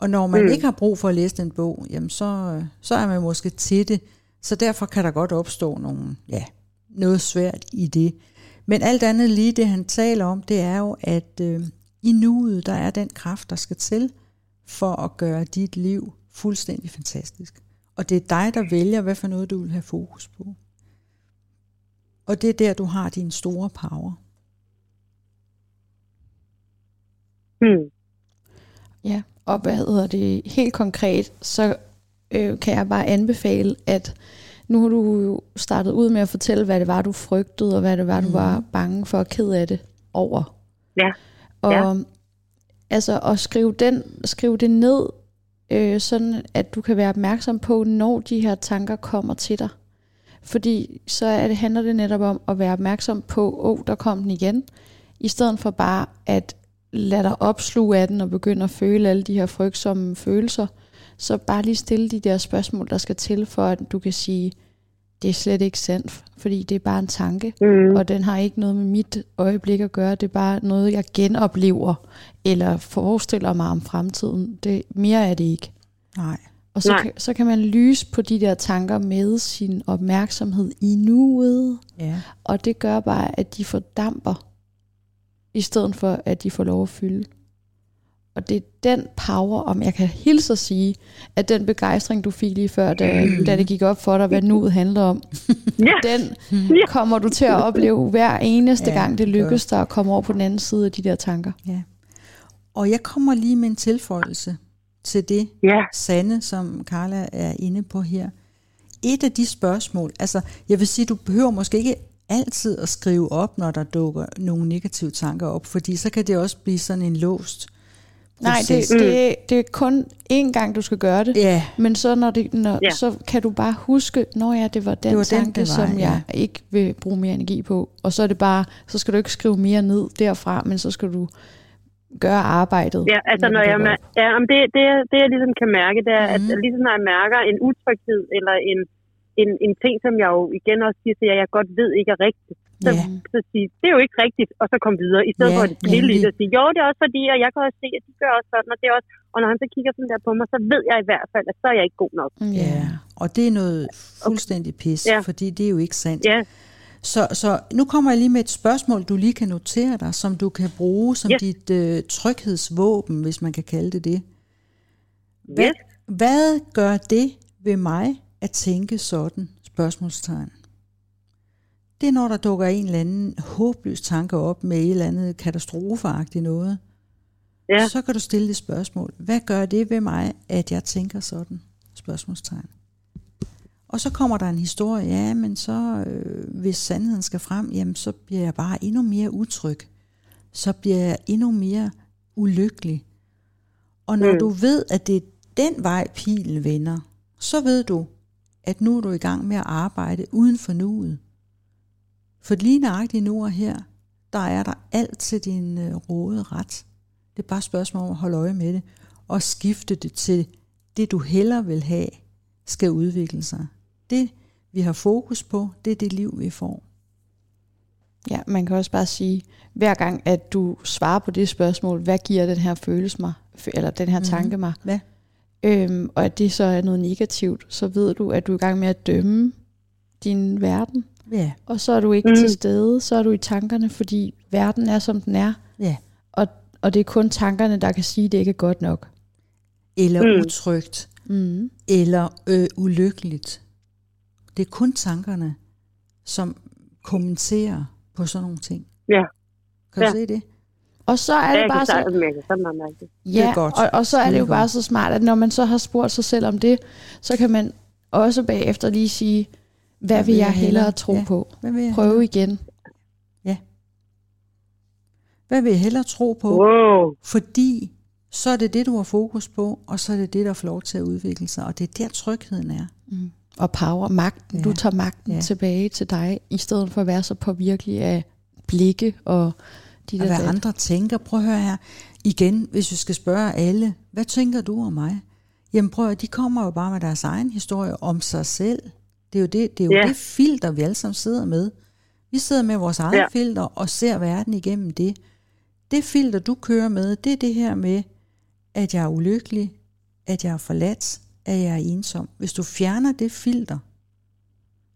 Og når man Mm. ikke har brug for at læse den bog, jamen så, så er man måske til det. Så derfor kan der godt opstå nogle, ja, noget svært i det. Men alt andet lige, det han taler om, det er jo, at øh, i nuet, der er den kraft, der skal til for at gøre dit liv fuldstændig fantastisk. Og det er dig, der vælger, hvad for noget du vil have fokus på. Og det er der, du har din store power. Mm. Ja, og hvad hedder det helt konkret, så øh, kan jeg bare anbefale, at nu har du jo startet ud med at fortælle, hvad det var, du frygtede, og hvad det var, du var bange for og ked af det over. Ja. Og Ja. altså at skrive, den, skrive det ned, øh, sådan at du kan være opmærksom på, når de her tanker kommer til dig. Fordi så er det, handler det netop om at være opmærksom på, åh, oh, der kom den igen, i stedet for bare at lade dig opsluge af den og begynde at føle alle de her frygtsomme følelser, så bare lige stille de der spørgsmål, der skal til, for at du kan sige, det er slet ikke sandt, fordi det er bare en tanke, Mm. og den har ikke noget med mit øjeblik at gøre. Det er bare noget, jeg genoplever, eller forestiller mig om fremtiden. Det, mere er det ikke. Nej. Og så Nej. kan, så kan man lyse på de der tanker med sin opmærksomhed i nuet, Ja. og det gør bare, at de fordamper, i stedet for, at de får lov at fylde. Og det er den power, om jeg kan hilse at sige, at den begejstring, du fik lige før, da, da det gik op for dig, hvad nuet handler om, Ja. den kommer du til at opleve hver eneste Ja, gang, det lykkes dig at komme over på den anden side af de der tanker. ja. Og jeg kommer lige med en tilføjelse til det, Ja. Sande, som Carla er inde på her. Et af de spørgsmål, altså jeg vil sige, du behøver måske ikke altid at skrive op, når der dukker nogle negative tanker op, fordi så kan det også blive sådan en låst Nej, proces. det, det, det er kun én gang, du skal gøre det. Ja, Men så, når det, når, Ja. så kan du bare huske, når ja, det var den Det var den, tanke, det var, som jeg ikke vil bruge mere energi på. Og så er det bare, så skal du ikke skrive mere ned derfra, men så skal du gøre arbejdet. Ja, altså den når jeg, ja, om det, det, det, jeg ligesom kan mærke, det er, Mhm. at ligesom når jeg mærker en utryghed, eller en, en, en ting, som jeg jo igen også siger til jer, jeg godt ved ikke er rigtigt, så, Ja. så sige, det er jo ikke rigtigt, og så komme videre, i stedet Ja, for at nemlig. det og sige, jo, det er også fordi, og jeg kan også se, at de gør også sådan, og det er også, og når han så kigger sådan der på mig, så ved jeg i hvert fald, at så er jeg ikke god nok. ja. Og det er noget fuldstændig pis, Ja. fordi det er jo ikke sandt. Ja, Så, så nu kommer jeg lige med et spørgsmål, du lige kan notere dig, som du kan bruge som Ja. dit øh, tryghedsvåben, hvis man kan kalde det det. Hvad, yes. hvad gør det ved mig at tænke sådan? Spørgsmålstegn. Det er, når der dukker en eller anden håbløs tanke op med et eller andet katastrofeagtigt noget. Ja. Så kan du stille det spørgsmål. Hvad gør det ved mig, at jeg tænker sådan? Spørgsmålstegn. Og så kommer der en historie, ja, men så, øh, hvis sandheden skal frem, jamen så bliver jeg bare endnu mere utryg. Så bliver jeg endnu mere ulykkelig. Og når mm. Du ved, at det er den vej pilen vender, så ved du, at nu er du i gang med at arbejde uden for nuet. For lige nøjagtigt nu og her, der er der alt til din øh, råde ret. Det er bare et spørgsmål om at holde øje med det, og skifte det til det, du hellere vil have, skal udvikle sig. Det, vi har fokus på, det er det liv, vi får. Ja, man kan også bare sige, hver gang, at du svarer på det spørgsmål, hvad giver den her følelse mig, eller den her Mhm. tanke mig, Ja. Øhm, og at det så er noget negativt, så ved du, at du er i gang med at dømme din verden. Ja, Og så er du ikke Mm. til stede, så er du i tankerne, fordi verden er, som den er. ja. Og, og det er kun tankerne, der kan sige, at det ikke er godt nok. Eller Mm. utrygt, Mm. eller øh, ulykkeligt. Det er kun tankerne, som kommenterer på sådan nogle ting. Ja. Kan du Ja. se det? Og så er Ja, det jeg bare så... så mærke det. Ja, er godt. Og, og så er det jo Skide bare godt. så smart, at når man så har spurgt sig selv om det, så kan man også bagefter lige sige, hvad vil jeg hellere tro Ja. på? Hvad vil jeg, Prøve igen. hvad vil jeg hellere tro på? Wow. Fordi så er det det, du har fokus på, og så er det det, der får lov til at udvikle sig. Og det er der trygheden er. Mm. Og power, magten. Ja. Ja. Du tager magten Ja. ja. tilbage til dig, i stedet for at være så påvirkelig af blikke og de Og der hvad dat. andre tænker. Prøv at høre her. Igen, hvis vi skal spørge alle, hvad tænker du om mig? Jamen prøv at de kommer jo bare med deres egen historie om sig selv. Det er jo det, det, er jo Ja. det filter, vi alle sammen sidder med. Vi sidder med vores eget Ja. filter og ser verden igennem det. Det filter, du kører med, det er det her med, at jeg er ulykkelig, at jeg er forladt, at jeg er ensom. Hvis du fjerner det filter,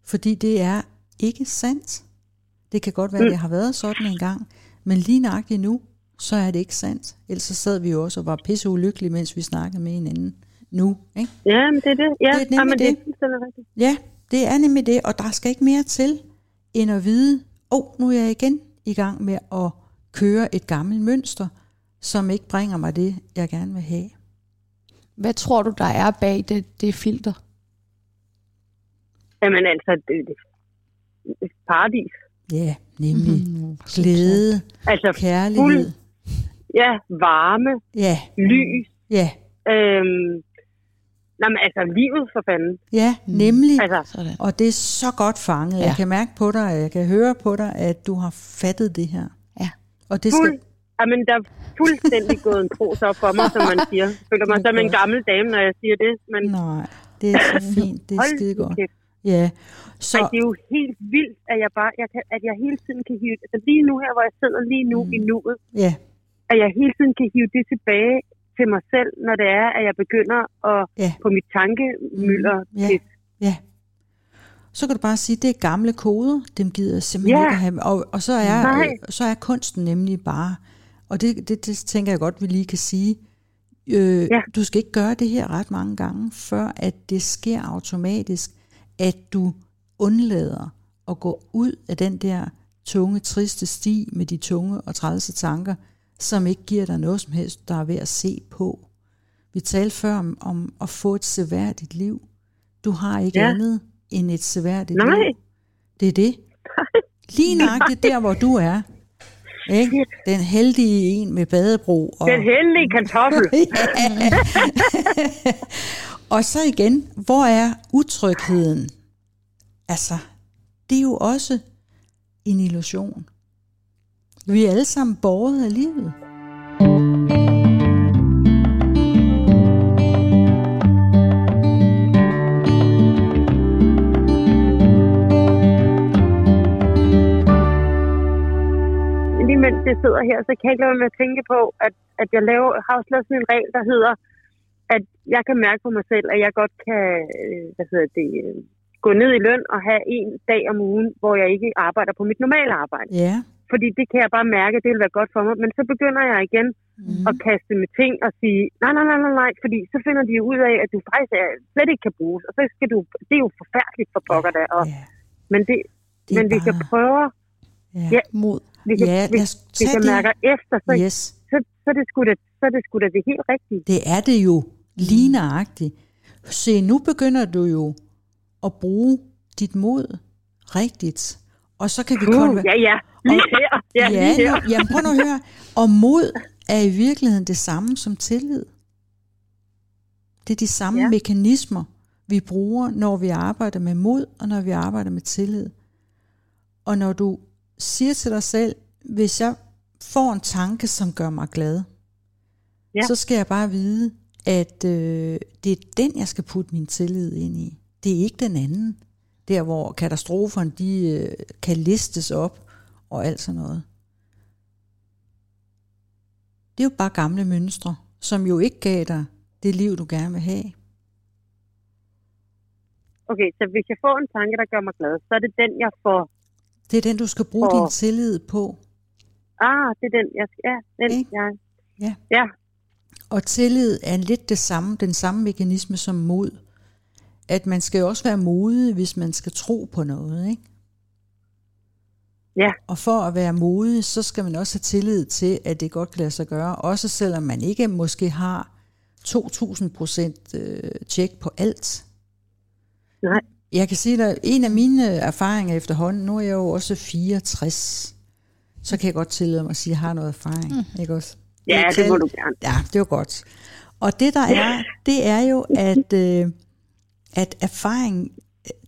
fordi det er ikke sandt. Det kan godt være, at Mm. det har været sådan en gang, men lige nøjagtigt nu, så er det ikke sandt. Ellers så sad vi jo også og var pisse ulykkelige, mens vi snakkede med hinanden nu. Ikke? Ja, men det er det. Ja, Det er nemlig Jamen, det. det. Ja, det er nemlig det, og der skal ikke mere til, end at vide, åh, oh, nu er jeg igen i gang med at køre et gammelt mønster, som ikke bringer mig det, jeg gerne vil have. Hvad tror du, der er bag det, det filter? Jamen altså, det, det, et paradis. Ja, nemlig. Mm, Glæde, Altså, kærlighed. ja, varme, Ja, lys. ja, Øhm, nej, men altså, livet for fanden. ja, nemlig. Altså, Sådan. Og det er så godt fanget. Ja. Jeg kan mærke på dig, og jeg kan høre på dig, at du har fattet det her. Ja. Og det fuld, skal... jamen, der er fuldstændig gået en tros op for mig, som man siger. Jeg føler mig er som en gammel dame, når jeg siger det. Men Nej, det er så fint. Det er skide godt. Ja. Ej, Så, det er jo helt vildt, at jeg bare, jeg kan, at jeg hele tiden kan hive, altså lige nu her, hvor jeg sidder lige nu mm. i nuet, ja, at jeg hele tiden kan hive det tilbage til mig selv, når det er, at jeg begynder at Ja. på mit tankemylder. Ja. til- ja. Så kan du bare sige, at det er gamle koder, dem gider jeg simpelthen Ja. ikke have. Og, og så, er, Nej. øh, så er kunsten nemlig bare, og det, det, det tænker jeg godt, vi lige kan sige, øh, Ja. du skal ikke gøre det her ret mange gange, før at det sker automatisk, at du undlader at gå ud af den der tunge, triste sti med de tunge og trælse tanker, som ikke giver dig noget som helst, der er ved at se på. Vi talte før om, om at få et seværdigt liv. Du har ikke Ja. andet end et seværdigt Nej. liv. Det er det. Lige nøjagtigt der, hvor du er. Ikke? Den heldige en med badebro. Og, Den heldige kartoffel. og så igen, hvor er utrygheden? Altså, det er jo også en illusion. Vi er alle sammen borget af livet. lige mens jeg sidder her, så kan jeg ikke lade være med at tænke på, at, at jeg laver, har også lavet sådan en regel, der hedder, at jeg kan mærke på mig selv, at jeg godt kan øh, hvad hedder det, øh, gå ned i løn og have en dag om ugen, hvor jeg ikke arbejder på mit normale arbejde. Ja. Fordi det kan jeg bare mærke, at det vil være godt for mig. Men så begynder jeg igen mm. at kaste med ting og sige, nej, nej, nej, nej, nej, fordi så finder de jo ud af, at du faktisk er, slet ikke kan bruges. Og så skal du, det er jo forfærdeligt for pokker der. Og, ja. Men, det, Det men vi kan bare- prøve, Ja. Ja. Mod. vi kan, Ja, vi, lad os vi tage kan det. mærke efter, så, Yes. så, så, er det sgu da, så er det sgu da det helt rigtige. Det er det jo lige nøjagtigt. Se, nu begynder du jo at bruge dit mod rigtigt. Og så kan vi Uh, konver- ja, ja, lige her. Ja, ja, lige her. jamen prøv nu at høre. Og mod er i virkeligheden det samme som tillid. Det er de samme. Ja. mekanismer, vi bruger, når vi arbejder med mod, og når vi arbejder med tillid. Og når du siger til dig selv, hvis jeg får en tanke, som gør mig glad, Ja. så skal jeg bare vide, at øh, det er den, jeg skal putte min tillid ind i. Det er ikke den anden. Der, hvor katastroferne de, øh, kan listes op og alt sådan noget. Det er jo bare gamle mønstre, som jo ikke gav dig det liv, du gerne vil have. Okay, så hvis jeg får en tanke, der gør mig glad, så er det den, jeg får. Det er den, du skal bruge Og- din tillid på. Ah, det er den, jeg skal. Ja, den, Ikke? jeg. Ja. Ja, Og tillid er lidt det samme, den samme mekanisme som mod. At man skal jo også være modig, hvis man skal tro på noget, ikke? Ja. Og for at være modig, så skal man også have tillid til, at det godt kan lade sig gøre. Også selvom man ikke måske har 2000 procent øh, tjek på alt. Nej. Jeg kan sige dig, en af mine erfaringer efterhånden, nu er jeg jo også 64, så kan jeg godt tillade mig at sige, at jeg har noget erfaring. Mm. Ikke også? Ja det må du gerne. Ja, det var godt. Og det der er, det er jo, at, øh, at erfaring,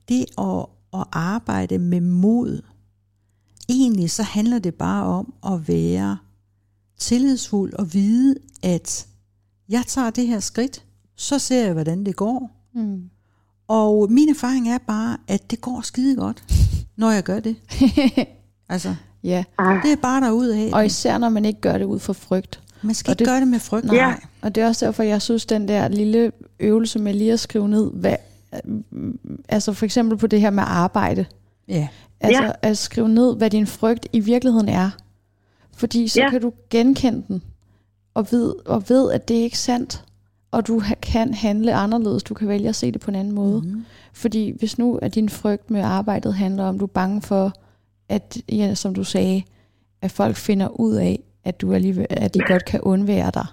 det at, at arbejde med mod, egentlig så handler det bare om at være tillidsfuld og vide, at jeg tager det her skridt, så ser jeg, hvordan det går. Mm. Og min erfaring er bare, at det går skide godt, når jeg gør det. Altså, Ja, det er bare derudad. og især når man ikke gør det ud fra frygt. Man skal og ikke det- gøre det med frygt. Nej. Ja. Og det er også derfor, jeg synes, den der lille øvelse med lige at skrive ned, hvad, altså for eksempel på det her med arbejde, Ja. altså Ja. at skrive ned, hvad din frygt i virkeligheden er. Fordi så Ja. kan du genkende den, og ved, og ved, at det er ikke sandt, og du kan handle anderledes. Du kan vælge at se det på en anden måde. Mm. Fordi hvis nu at din frygt med arbejdet handler om, du er bange for, at, ja, som du sagde, at folk finder ud af, at du alligevel, at de godt kan undvære dig.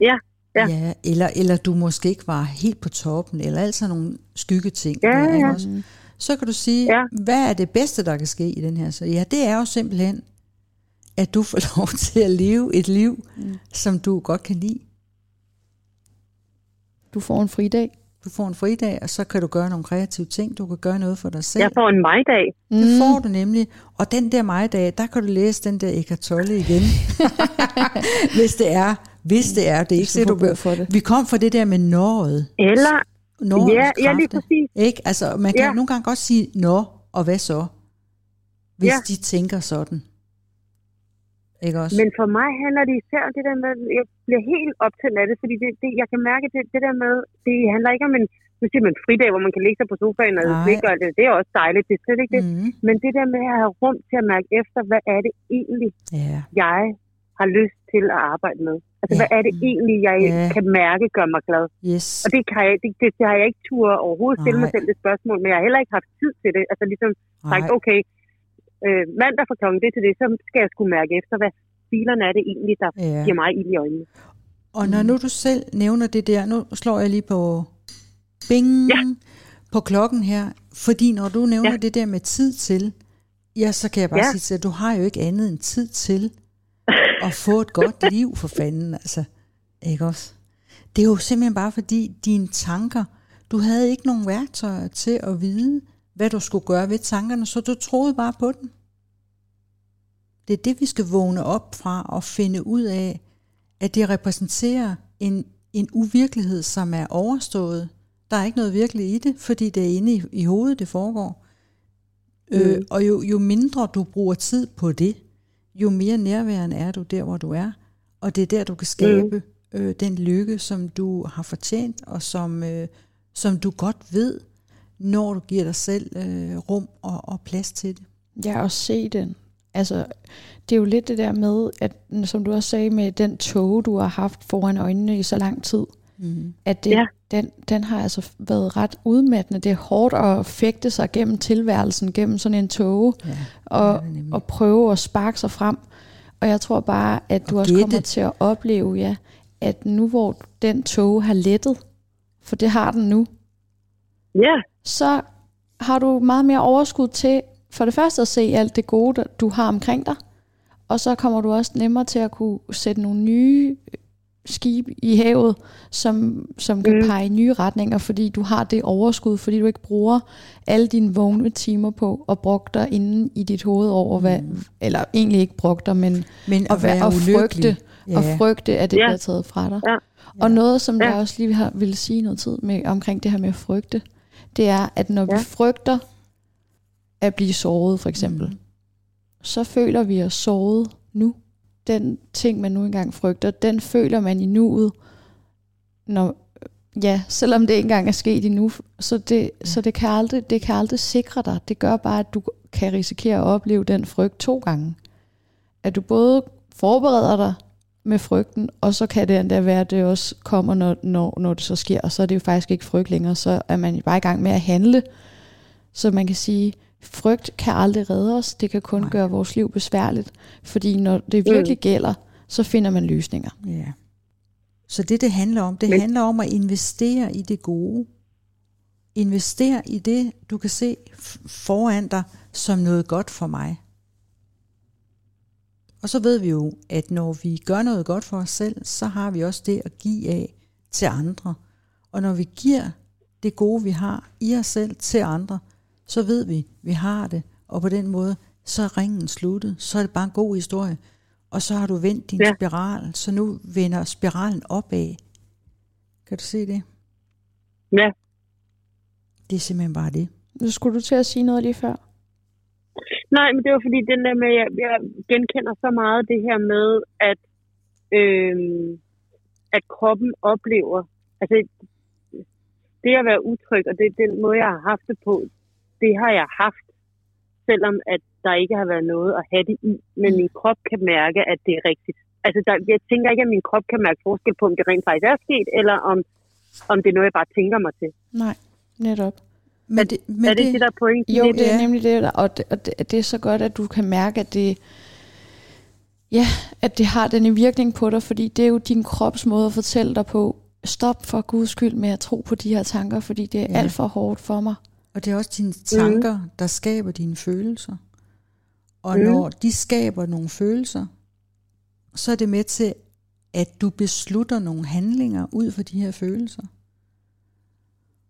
ja, Ja. ja eller, eller du måske ikke var helt på toppen, eller altså nogle skyggeting. Ja, der, ikke ja. også? Så kan du sige, Ja. hvad er det bedste, der kan ske i den her? Så ja, det er jo simpelthen, at du får lov til at leve et liv, mm. som du godt kan lide. Du får en fridag. Du får en fridag, og så kan du gøre nogle kreative ting. Du kan gøre noget for dig selv. Jeg får en majdag. Det får du nemlig. Og den der majdag, der kan du læse den der Eckhart Tolle igen. hvis det er. Hvis det er. Det er ikke Hvis du det, får du brug for det. Vi kom fra det der med nået. Eller, Nårets Ja, ja, lige præcis. Ikke? Altså, man kan Ja. nogle gange godt sige, nå, og hvad så? Hvis Ja. de tænker sådan. Ikke også? men for mig handler det især om det der med, jeg bliver helt optaget af det, fordi det, det, jeg kan mærke, det, det der med, det handler ikke om en, nu siger man fridag, hvor man kan ligge sig på sofaen og slikke og det, det er også dejligt, det er slet ikke det. mm. Men det der med at have rum til at mærke efter, hvad er det egentlig, Ja. jeg har lyst til at arbejde med? Altså, Ja. hvad er det egentlig, jeg Ja. kan mærke gør mig glad? Yes. Og det, kan jeg, det, det, det har jeg ikke tur overhovedet stille mig selv det spørgsmål, men jeg har heller ikke haft tid til det. Altså ligesom sagt, okay, øh, mandag fra klokken det til det, så skal jeg skulle mærke efter, hvad filerne er det egentlig, der Ja. giver mig ild i øjnene. Og når nu du selv nævner det der, nu slår jeg lige på bing Ja. på klokken her, fordi når du nævner Ja. det der med tid til, ja, så kan jeg bare Ja. sige til dig, du har jo ikke andet end tid til at få et godt liv for fanden, altså. Ikke også? Det er jo simpelthen bare fordi dine tanker, du havde ikke nogen værktøjer til at vide, hvad du skulle gøre ved tankerne, så du troede bare på dem. Det er det, vi skal vågne op fra og finde ud af, at det repræsenterer en, en uvirkelighed, som er overstået. Der er ikke noget virkeligt i det, fordi det er inde i, i hovedet, det foregår. Mm. Øh, og jo, jo mindre du bruger tid på det, jo mere nærværende er du der, hvor du er. Og det er der, du kan skabe mm. øh, den lykke, som du har fortjent, og som, øh, som du godt ved, når du giver dig selv øh, rum og, og plads til det. Ja, og se den. Altså, det er jo lidt det der med, at som du også sagde med den tog, du har haft foran øjnene i så lang tid, Mm. at det, Ja. den, den har altså været ret udmattende. Det er hårdt at fægte sig gennem tilværelsen, gennem sådan en tog, Ja, og, og prøve at sparke sig frem. Og jeg tror bare, at du Og også gætte. kommer til at opleve, ja, at nu hvor den tog har lettet, for det har den nu, Ja, så har du meget mere overskud til for det første at se alt det gode, du har omkring dig, og så kommer du også nemmere til at kunne sætte nogle nye skibe i havet, som, som kan Mm. pege i nye retninger, fordi du har det overskud, fordi du ikke bruger alle dine vågne timer på at brokke dig inde i dit hoved over, hvad, eller egentlig ikke brokke dig, men Men at, være, og frygte, Ja. og frygte, at det Ja. bliver taget fra dig. Ja. Og noget, som Ja. jeg også lige har, ville sige noget tid med omkring det her med at frygte, det er, at når Ja. vi frygter at blive såret, for eksempel, mm. så føler vi os såret nu. Den ting, man nu engang frygter, den føler man i nuet, når, ja, selvom det ikke engang er sket endnu, så, det, ja. så det, kan aldrig, det kan aldrig sikre dig. Det gør bare, at du kan risikere at opleve den frygt to gange. At du både forbereder dig med frygten, og så kan det endda være, at det også kommer, når, når, når det så sker, og så er det jo faktisk ikke frygt længere, så er man bare i gang med at handle. Så man kan sige, frygt kan aldrig redde os, det kan kun Nej. gøre vores liv besværligt, fordi når det virkelig gælder, så finder man løsninger. Ja. Så det, det handler om, det Men- handler om at investere i det gode. Investere i det, du kan se foran dig som noget godt for mig. Og så ved vi jo, at når vi gør noget godt for os selv, så har vi også det at give af til andre. Og når vi giver det gode, vi har i os selv til andre, så ved vi, vi har det. Og på den måde, så er ringen sluttet. Så er det bare en god historie. Og så har du vendt din Ja. spiral, så nu vender spiralen opad. Kan du se det? ja. Det er simpelthen bare det. Nu skulle du til at sige noget lige før. Nej, men det var fordi den der med, jeg, jeg genkender så meget det her med, at, øhm, at kroppen oplever, altså det at være utryg, og det er den måde, jeg har haft det på, det har jeg haft, selvom at der ikke har været noget at have det i, men min krop kan mærke, at det er rigtigt. Altså, der, jeg tænker ikke, at min krop kan mærke forskel på, om det rent faktisk er sket, eller om, om det er noget, jeg bare tænker mig til. Nej, netop. Men det, men er det det, det der er pointen? Jo, i det er nemlig det, og det, og det, det er så godt, at du kan mærke, at det, ja, at det har den virkning på dig, fordi det er jo din krops måde at fortælle dig på, stop for guds skyld med at tro på de her tanker, fordi det er Ja. alt for hårdt for mig. Og det er også dine tanker, mm. der skaber dine følelser. Og Mm. når de skaber nogle følelser, så er det med til, at du beslutter nogle handlinger ud fra de her følelser.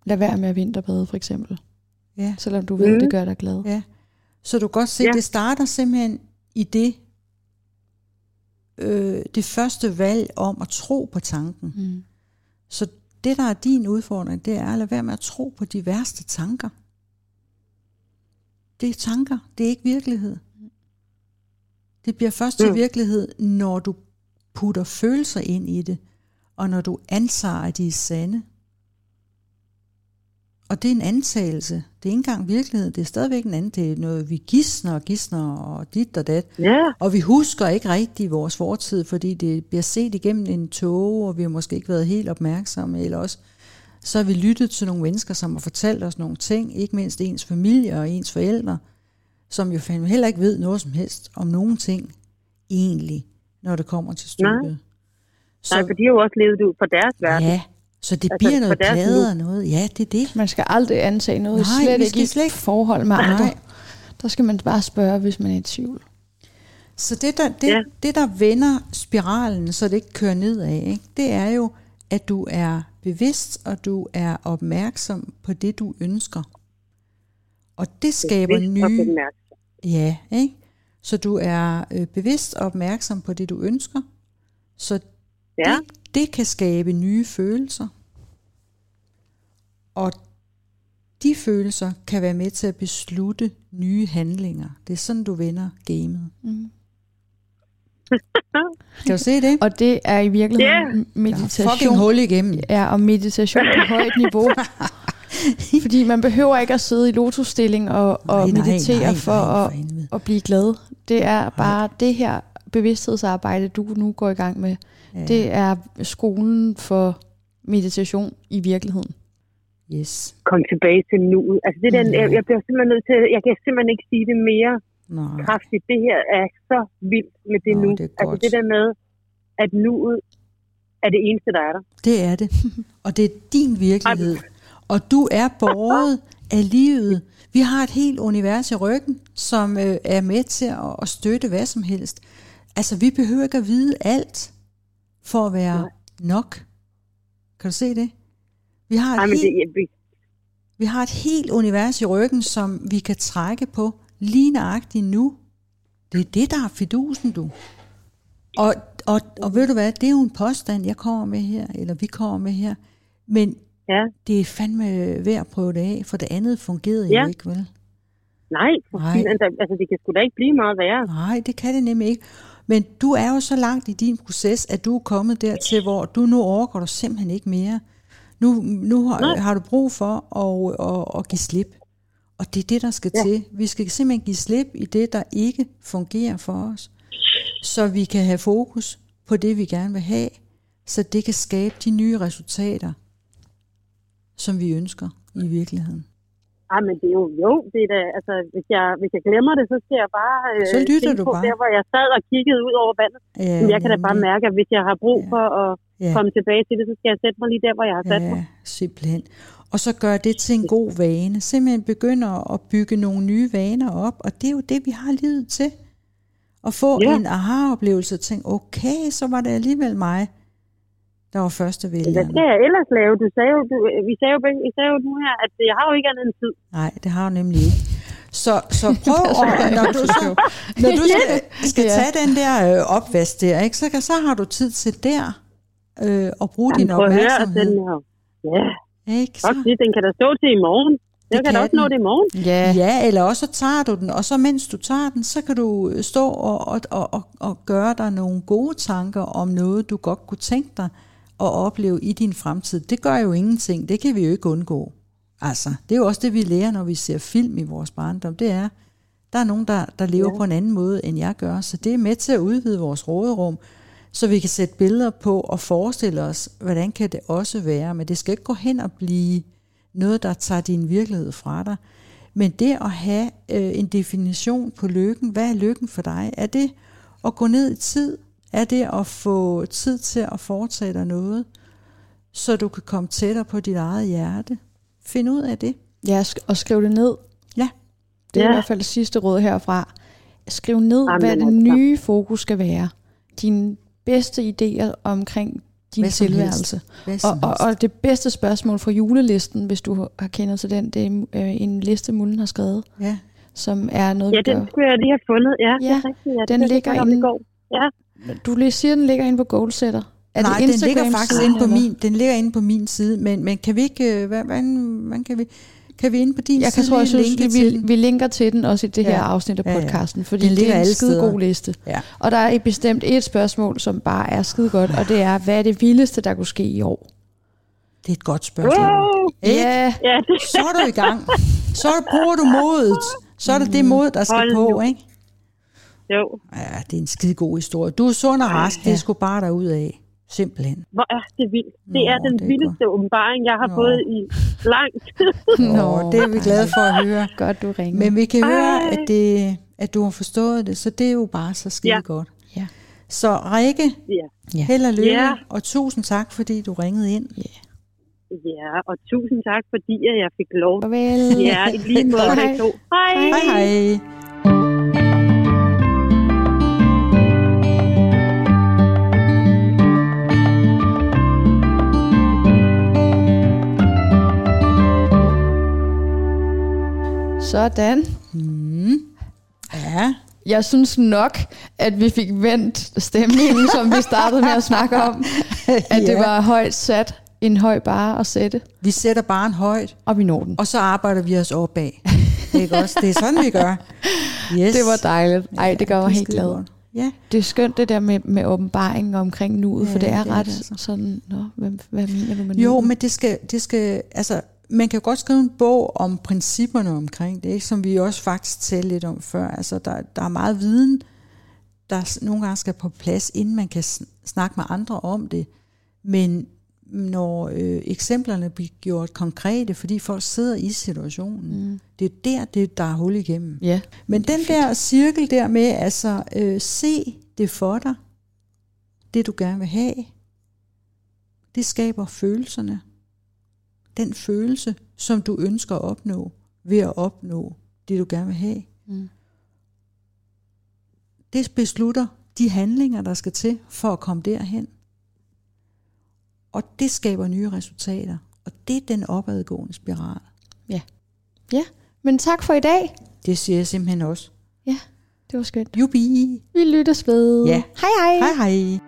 Lad være med at vinterbade, for eksempel. Ja. Selvom du ved, Mm. det gør dig glad. Ja. Så du kan godt se, Ja. ja. det starter simpelthen i det, øh, det første valg om at tro på tanken. Mm. Så det, der er din udfordring, det er at lade være med at tro på de værste tanker. Det er tanker, det er ikke virkelighed. Det bliver først til Mm. virkelighed, når du putter følelser ind i det, og når du antager, at de er sande. Og det er en antagelse. Det er ikke engang virkelighed. Det er stadigvæk en anden. Det er noget, vi gidsner og gidsner og dit og dat. Ja, Og vi husker ikke rigtigt vores fortid, fordi det bliver set igennem en tåge, og vi har måske ikke været helt opmærksomme, eller også så har vi lyttet til nogle mennesker, som har fortalt os nogle ting, ikke mindst ens familie og ens forældre, som jo fandme heller ikke ved noget som helst om nogen ting, egentlig, når det kommer til stykket. Nej. nej, for de har jo også levet ud fra deres verden. ja, så det Altså, bliver noget plader og noget. Ja, det er det. Man skal aldrig antage noget, Nej, slet ikke i slet ikke- forhold med andre. Nej. Der skal man bare spørge, hvis man er i tvivl. Så det der, det, Ja. det, der vender spiralen, så det ikke kører nedad, ikke, det er jo, at du er bevidst, og du er opmærksom på det, du ønsker. Og det skaber Bevidst nye... Ja, ikke? Så du er øh, bevidst og opmærksom på det, du ønsker. Så Ja, det, det kan skabe nye følelser. Og de følelser kan være med til at beslutte nye handlinger. Det er sådan, du vender gamet. Mm. Kan du se det? Og det er i virkeligheden Ja. meditation. Fucking hul igennem. Ja, og meditation på højt niveau. Fordi man behøver ikke at sidde i lotusstilling og, og Nej, nej, meditere nej, for nej, at, for helvede. at blive glad. Det er bare det her bevidsthedsarbejde, du nu går i gang med. Ja. Det er skolen for meditation i virkeligheden. Yes. kom tilbage til nuet. Altså det der, jeg, jeg bliver simpelthen nødt til, jeg kan simpelthen ikke sige det mere Nej. kraftigt. Det her er så vildt med det Nå, nu. det er altså det der med, at nuet er det eneste, der er der. Det er det. Og det er din virkelighed. Og du er borget af livet. Vi har et helt univers i ryggen, som øh, er med til at, at støtte hvad som helst. Altså, vi behøver ikke at vide alt for at være Nej. nok. Kan du se det? Vi har, Ej, et det, helt, jeg, vi- vi har et helt univers i ryggen, som vi kan trække på lige nøjagtigt nu. Det er det, der er fidusen, du. Og, og, og ved du hvad, det er jo en påstand, jeg kommer med her, eller vi kommer med her. Men ja, det er fandme værd at prøve det af, for det andet fungerede Ja. jo ikke, vel? nej, for Nej. fint, altså, altså det kan sgu da ikke blive meget værre. Nej, det kan det nemlig ikke. Men du er jo så langt i din proces, at du er kommet dertil, hvor du nu overgår du simpelthen ikke mere. Nu, nu har, Nej. har du brug for at, at, at give slip. Og det er det, der skal Ja. ja. til. Vi skal simpelthen give slip i det, der ikke fungerer for os. Så vi kan have fokus på det, vi gerne vil have. Så det kan skabe de nye resultater, som vi ønsker i virkeligheden. Ej, men det er jo, jo, det er da, altså, hvis jeg, hvis jeg glemmer det, så skal jeg bare øh, Så lytter du på bare. der, hvor jeg sad og kiggede ud over vandet. Ja, Men jeg kan da bare mærke, at hvis jeg har brug Ja. for at Ja. komme tilbage til det, så skal jeg sætte mig lige der, hvor jeg har sat mig. Ja, simpelthen. Og så gør det til en god vane. Simpelthen begynder at bygge nogle nye vaner op, og det er jo det, vi har livet til. At få Ja. en aha-oplevelse og tænke, okay, så var det alligevel mig, der var første Hvad vælgeren. skal jeg ellers lave? Du sagde jo, du, vi sagde jo, vi sagde jo nu her, at jeg har jo ikke andet end tid. Nej, det har jeg nemlig ikke. Så, så prøv at, når du, så, når du skal, skal tage den der øh, opvask der, ikke, så, så har du tid til der øh, at bruge din prøv at høre, opmærksomhed. den her. Ja, Ikke? Så, det. Den kan da stå til i morgen. Jeg kan, kan da også nå den. det i morgen. Ja, Ja, eller også så tager du den, og så mens du tager den, så kan du stå og, og, og, og, og gøre dig nogle gode tanker om noget, du godt kunne tænke dig at opleve i din fremtid. Det gør jo ingenting, det kan vi jo ikke undgå. Altså, det er jo også det, vi lærer, når vi ser film i vores barndom. Det er, der er nogen, der, der lever ja. på en anden måde, end jeg gør. Så det er med til at udvide vores råderum, så vi kan sætte billeder på og forestille os, hvordan kan det også være. Men det skal ikke gå hen og blive noget, der tager din virkelighed fra dig. Men det at have øh, en definition på lykken, hvad er lykken for dig? Er det at gå ned i tid? Er det at få tid til at foretage dig noget, så du kan komme tættere på dit eget hjerte? Find ud af det. Ja, og skriv det ned. Ja. Det er ja. I hvert fald det sidste råd herfra. Skriv ned, Jamen, hvad det altså. nye fokus skal være. Dine bedste idéer omkring din Hvad tilværelse. Og, og, og det bedste spørgsmål fra julelisten, hvis du har kendt til den, det er øh, en liste, Mullen har skrevet, ja. som er noget, Ja, den skulle jeg lige have fundet. Ja, det Ja, er rigtigt. Ja, den det ligger inde- går. Ja, Du lige siger, den ligger inde på Goalsetter. Er Nej, det den ligger faktisk inde på min, den ligger inde på min side, men, men kan vi ikke, øh, hvad, hvad, hvad kan vi, kan vi inde på din Jeg kan side tror, jeg synes, linke vi, vi, vi linker til den også i det her Ja. afsnit af Ja, ja. podcasten, fordi Den det ligger er en skide god liste. Ja. Og der er i bestemt et spørgsmål, som bare er skide godt, og det er, hvad er det vildeste, der kunne ske i år? Det er et godt spørgsmål. wow! Ikke? Ja, Så er du i gang. Så bruger du modet. Så er det det mod, der skal Hold på, ikke? Jo. Ja, det er en skide god historie. Du er sund og rask, det Ja. er sgu bare derud af. Simpelthen. Hvor er det vildt. Det Nå, er den det vildeste åbenbaring, jeg har Nå. fået i lang tid. Nå, det er vi glade for at høre. godt du ringer. Men vi kan høre, Ej. at, det, at du har forstået det, så det er jo bare så skide Ja. godt. Ja. Så Rikke, Ja. held og lykke, Ja. og tusind tak, fordi du ringede ind. ja, og tusind tak, fordi jeg fik lov. Farvel. Ja, i lige måde. Hej. Hej. Hej hej. Sådan. Mm. Ja, Jeg synes nok, at vi fik vendt stemningen, som vi startede med at snakke om. At det Ja. var højt sat, en høj bare at sætte, vi sætter barn højt, og vi når den. og så arbejder vi os opad. Ikke også? Det er sådan, vi gør. Yes. Det var dejligt. Ej, det gør mig er helt glad. Ja, Det er skønt det der med, med åbenbaringen omkring nuet, Ja, for det er det er ret det altså. sådan, Nå, hvad, hvad mener du med Jo, nuet? men det skal, det skal, altså, man kan jo godt skrive en bog om principperne omkring det, ikke? som vi også faktisk talte lidt om før. Altså, der, der er meget viden, der nogle gange skal på plads, inden man kan sn- snakke med andre om det. Men når øh, eksemplerne bliver gjort konkrete, fordi folk sidder i situationen, mm. det er der, det, der er hul igennem. Ja, Men den der cirkel der med, altså øh, se det for dig, det du gerne vil have, det skaber følelserne. Den følelse, som du ønsker at opnå, ved at opnå det du gerne vil have. Mm. Det beslutter de handlinger, der skal til for at komme derhen. Og det skaber nye resultater. Og det er den opadgående spiral. ja. Men tak for i dag. Det siger jeg simpelthen også. Det var skønt. Jubi! Vi lyttes ved. Ja. Hej hej. Hej hej!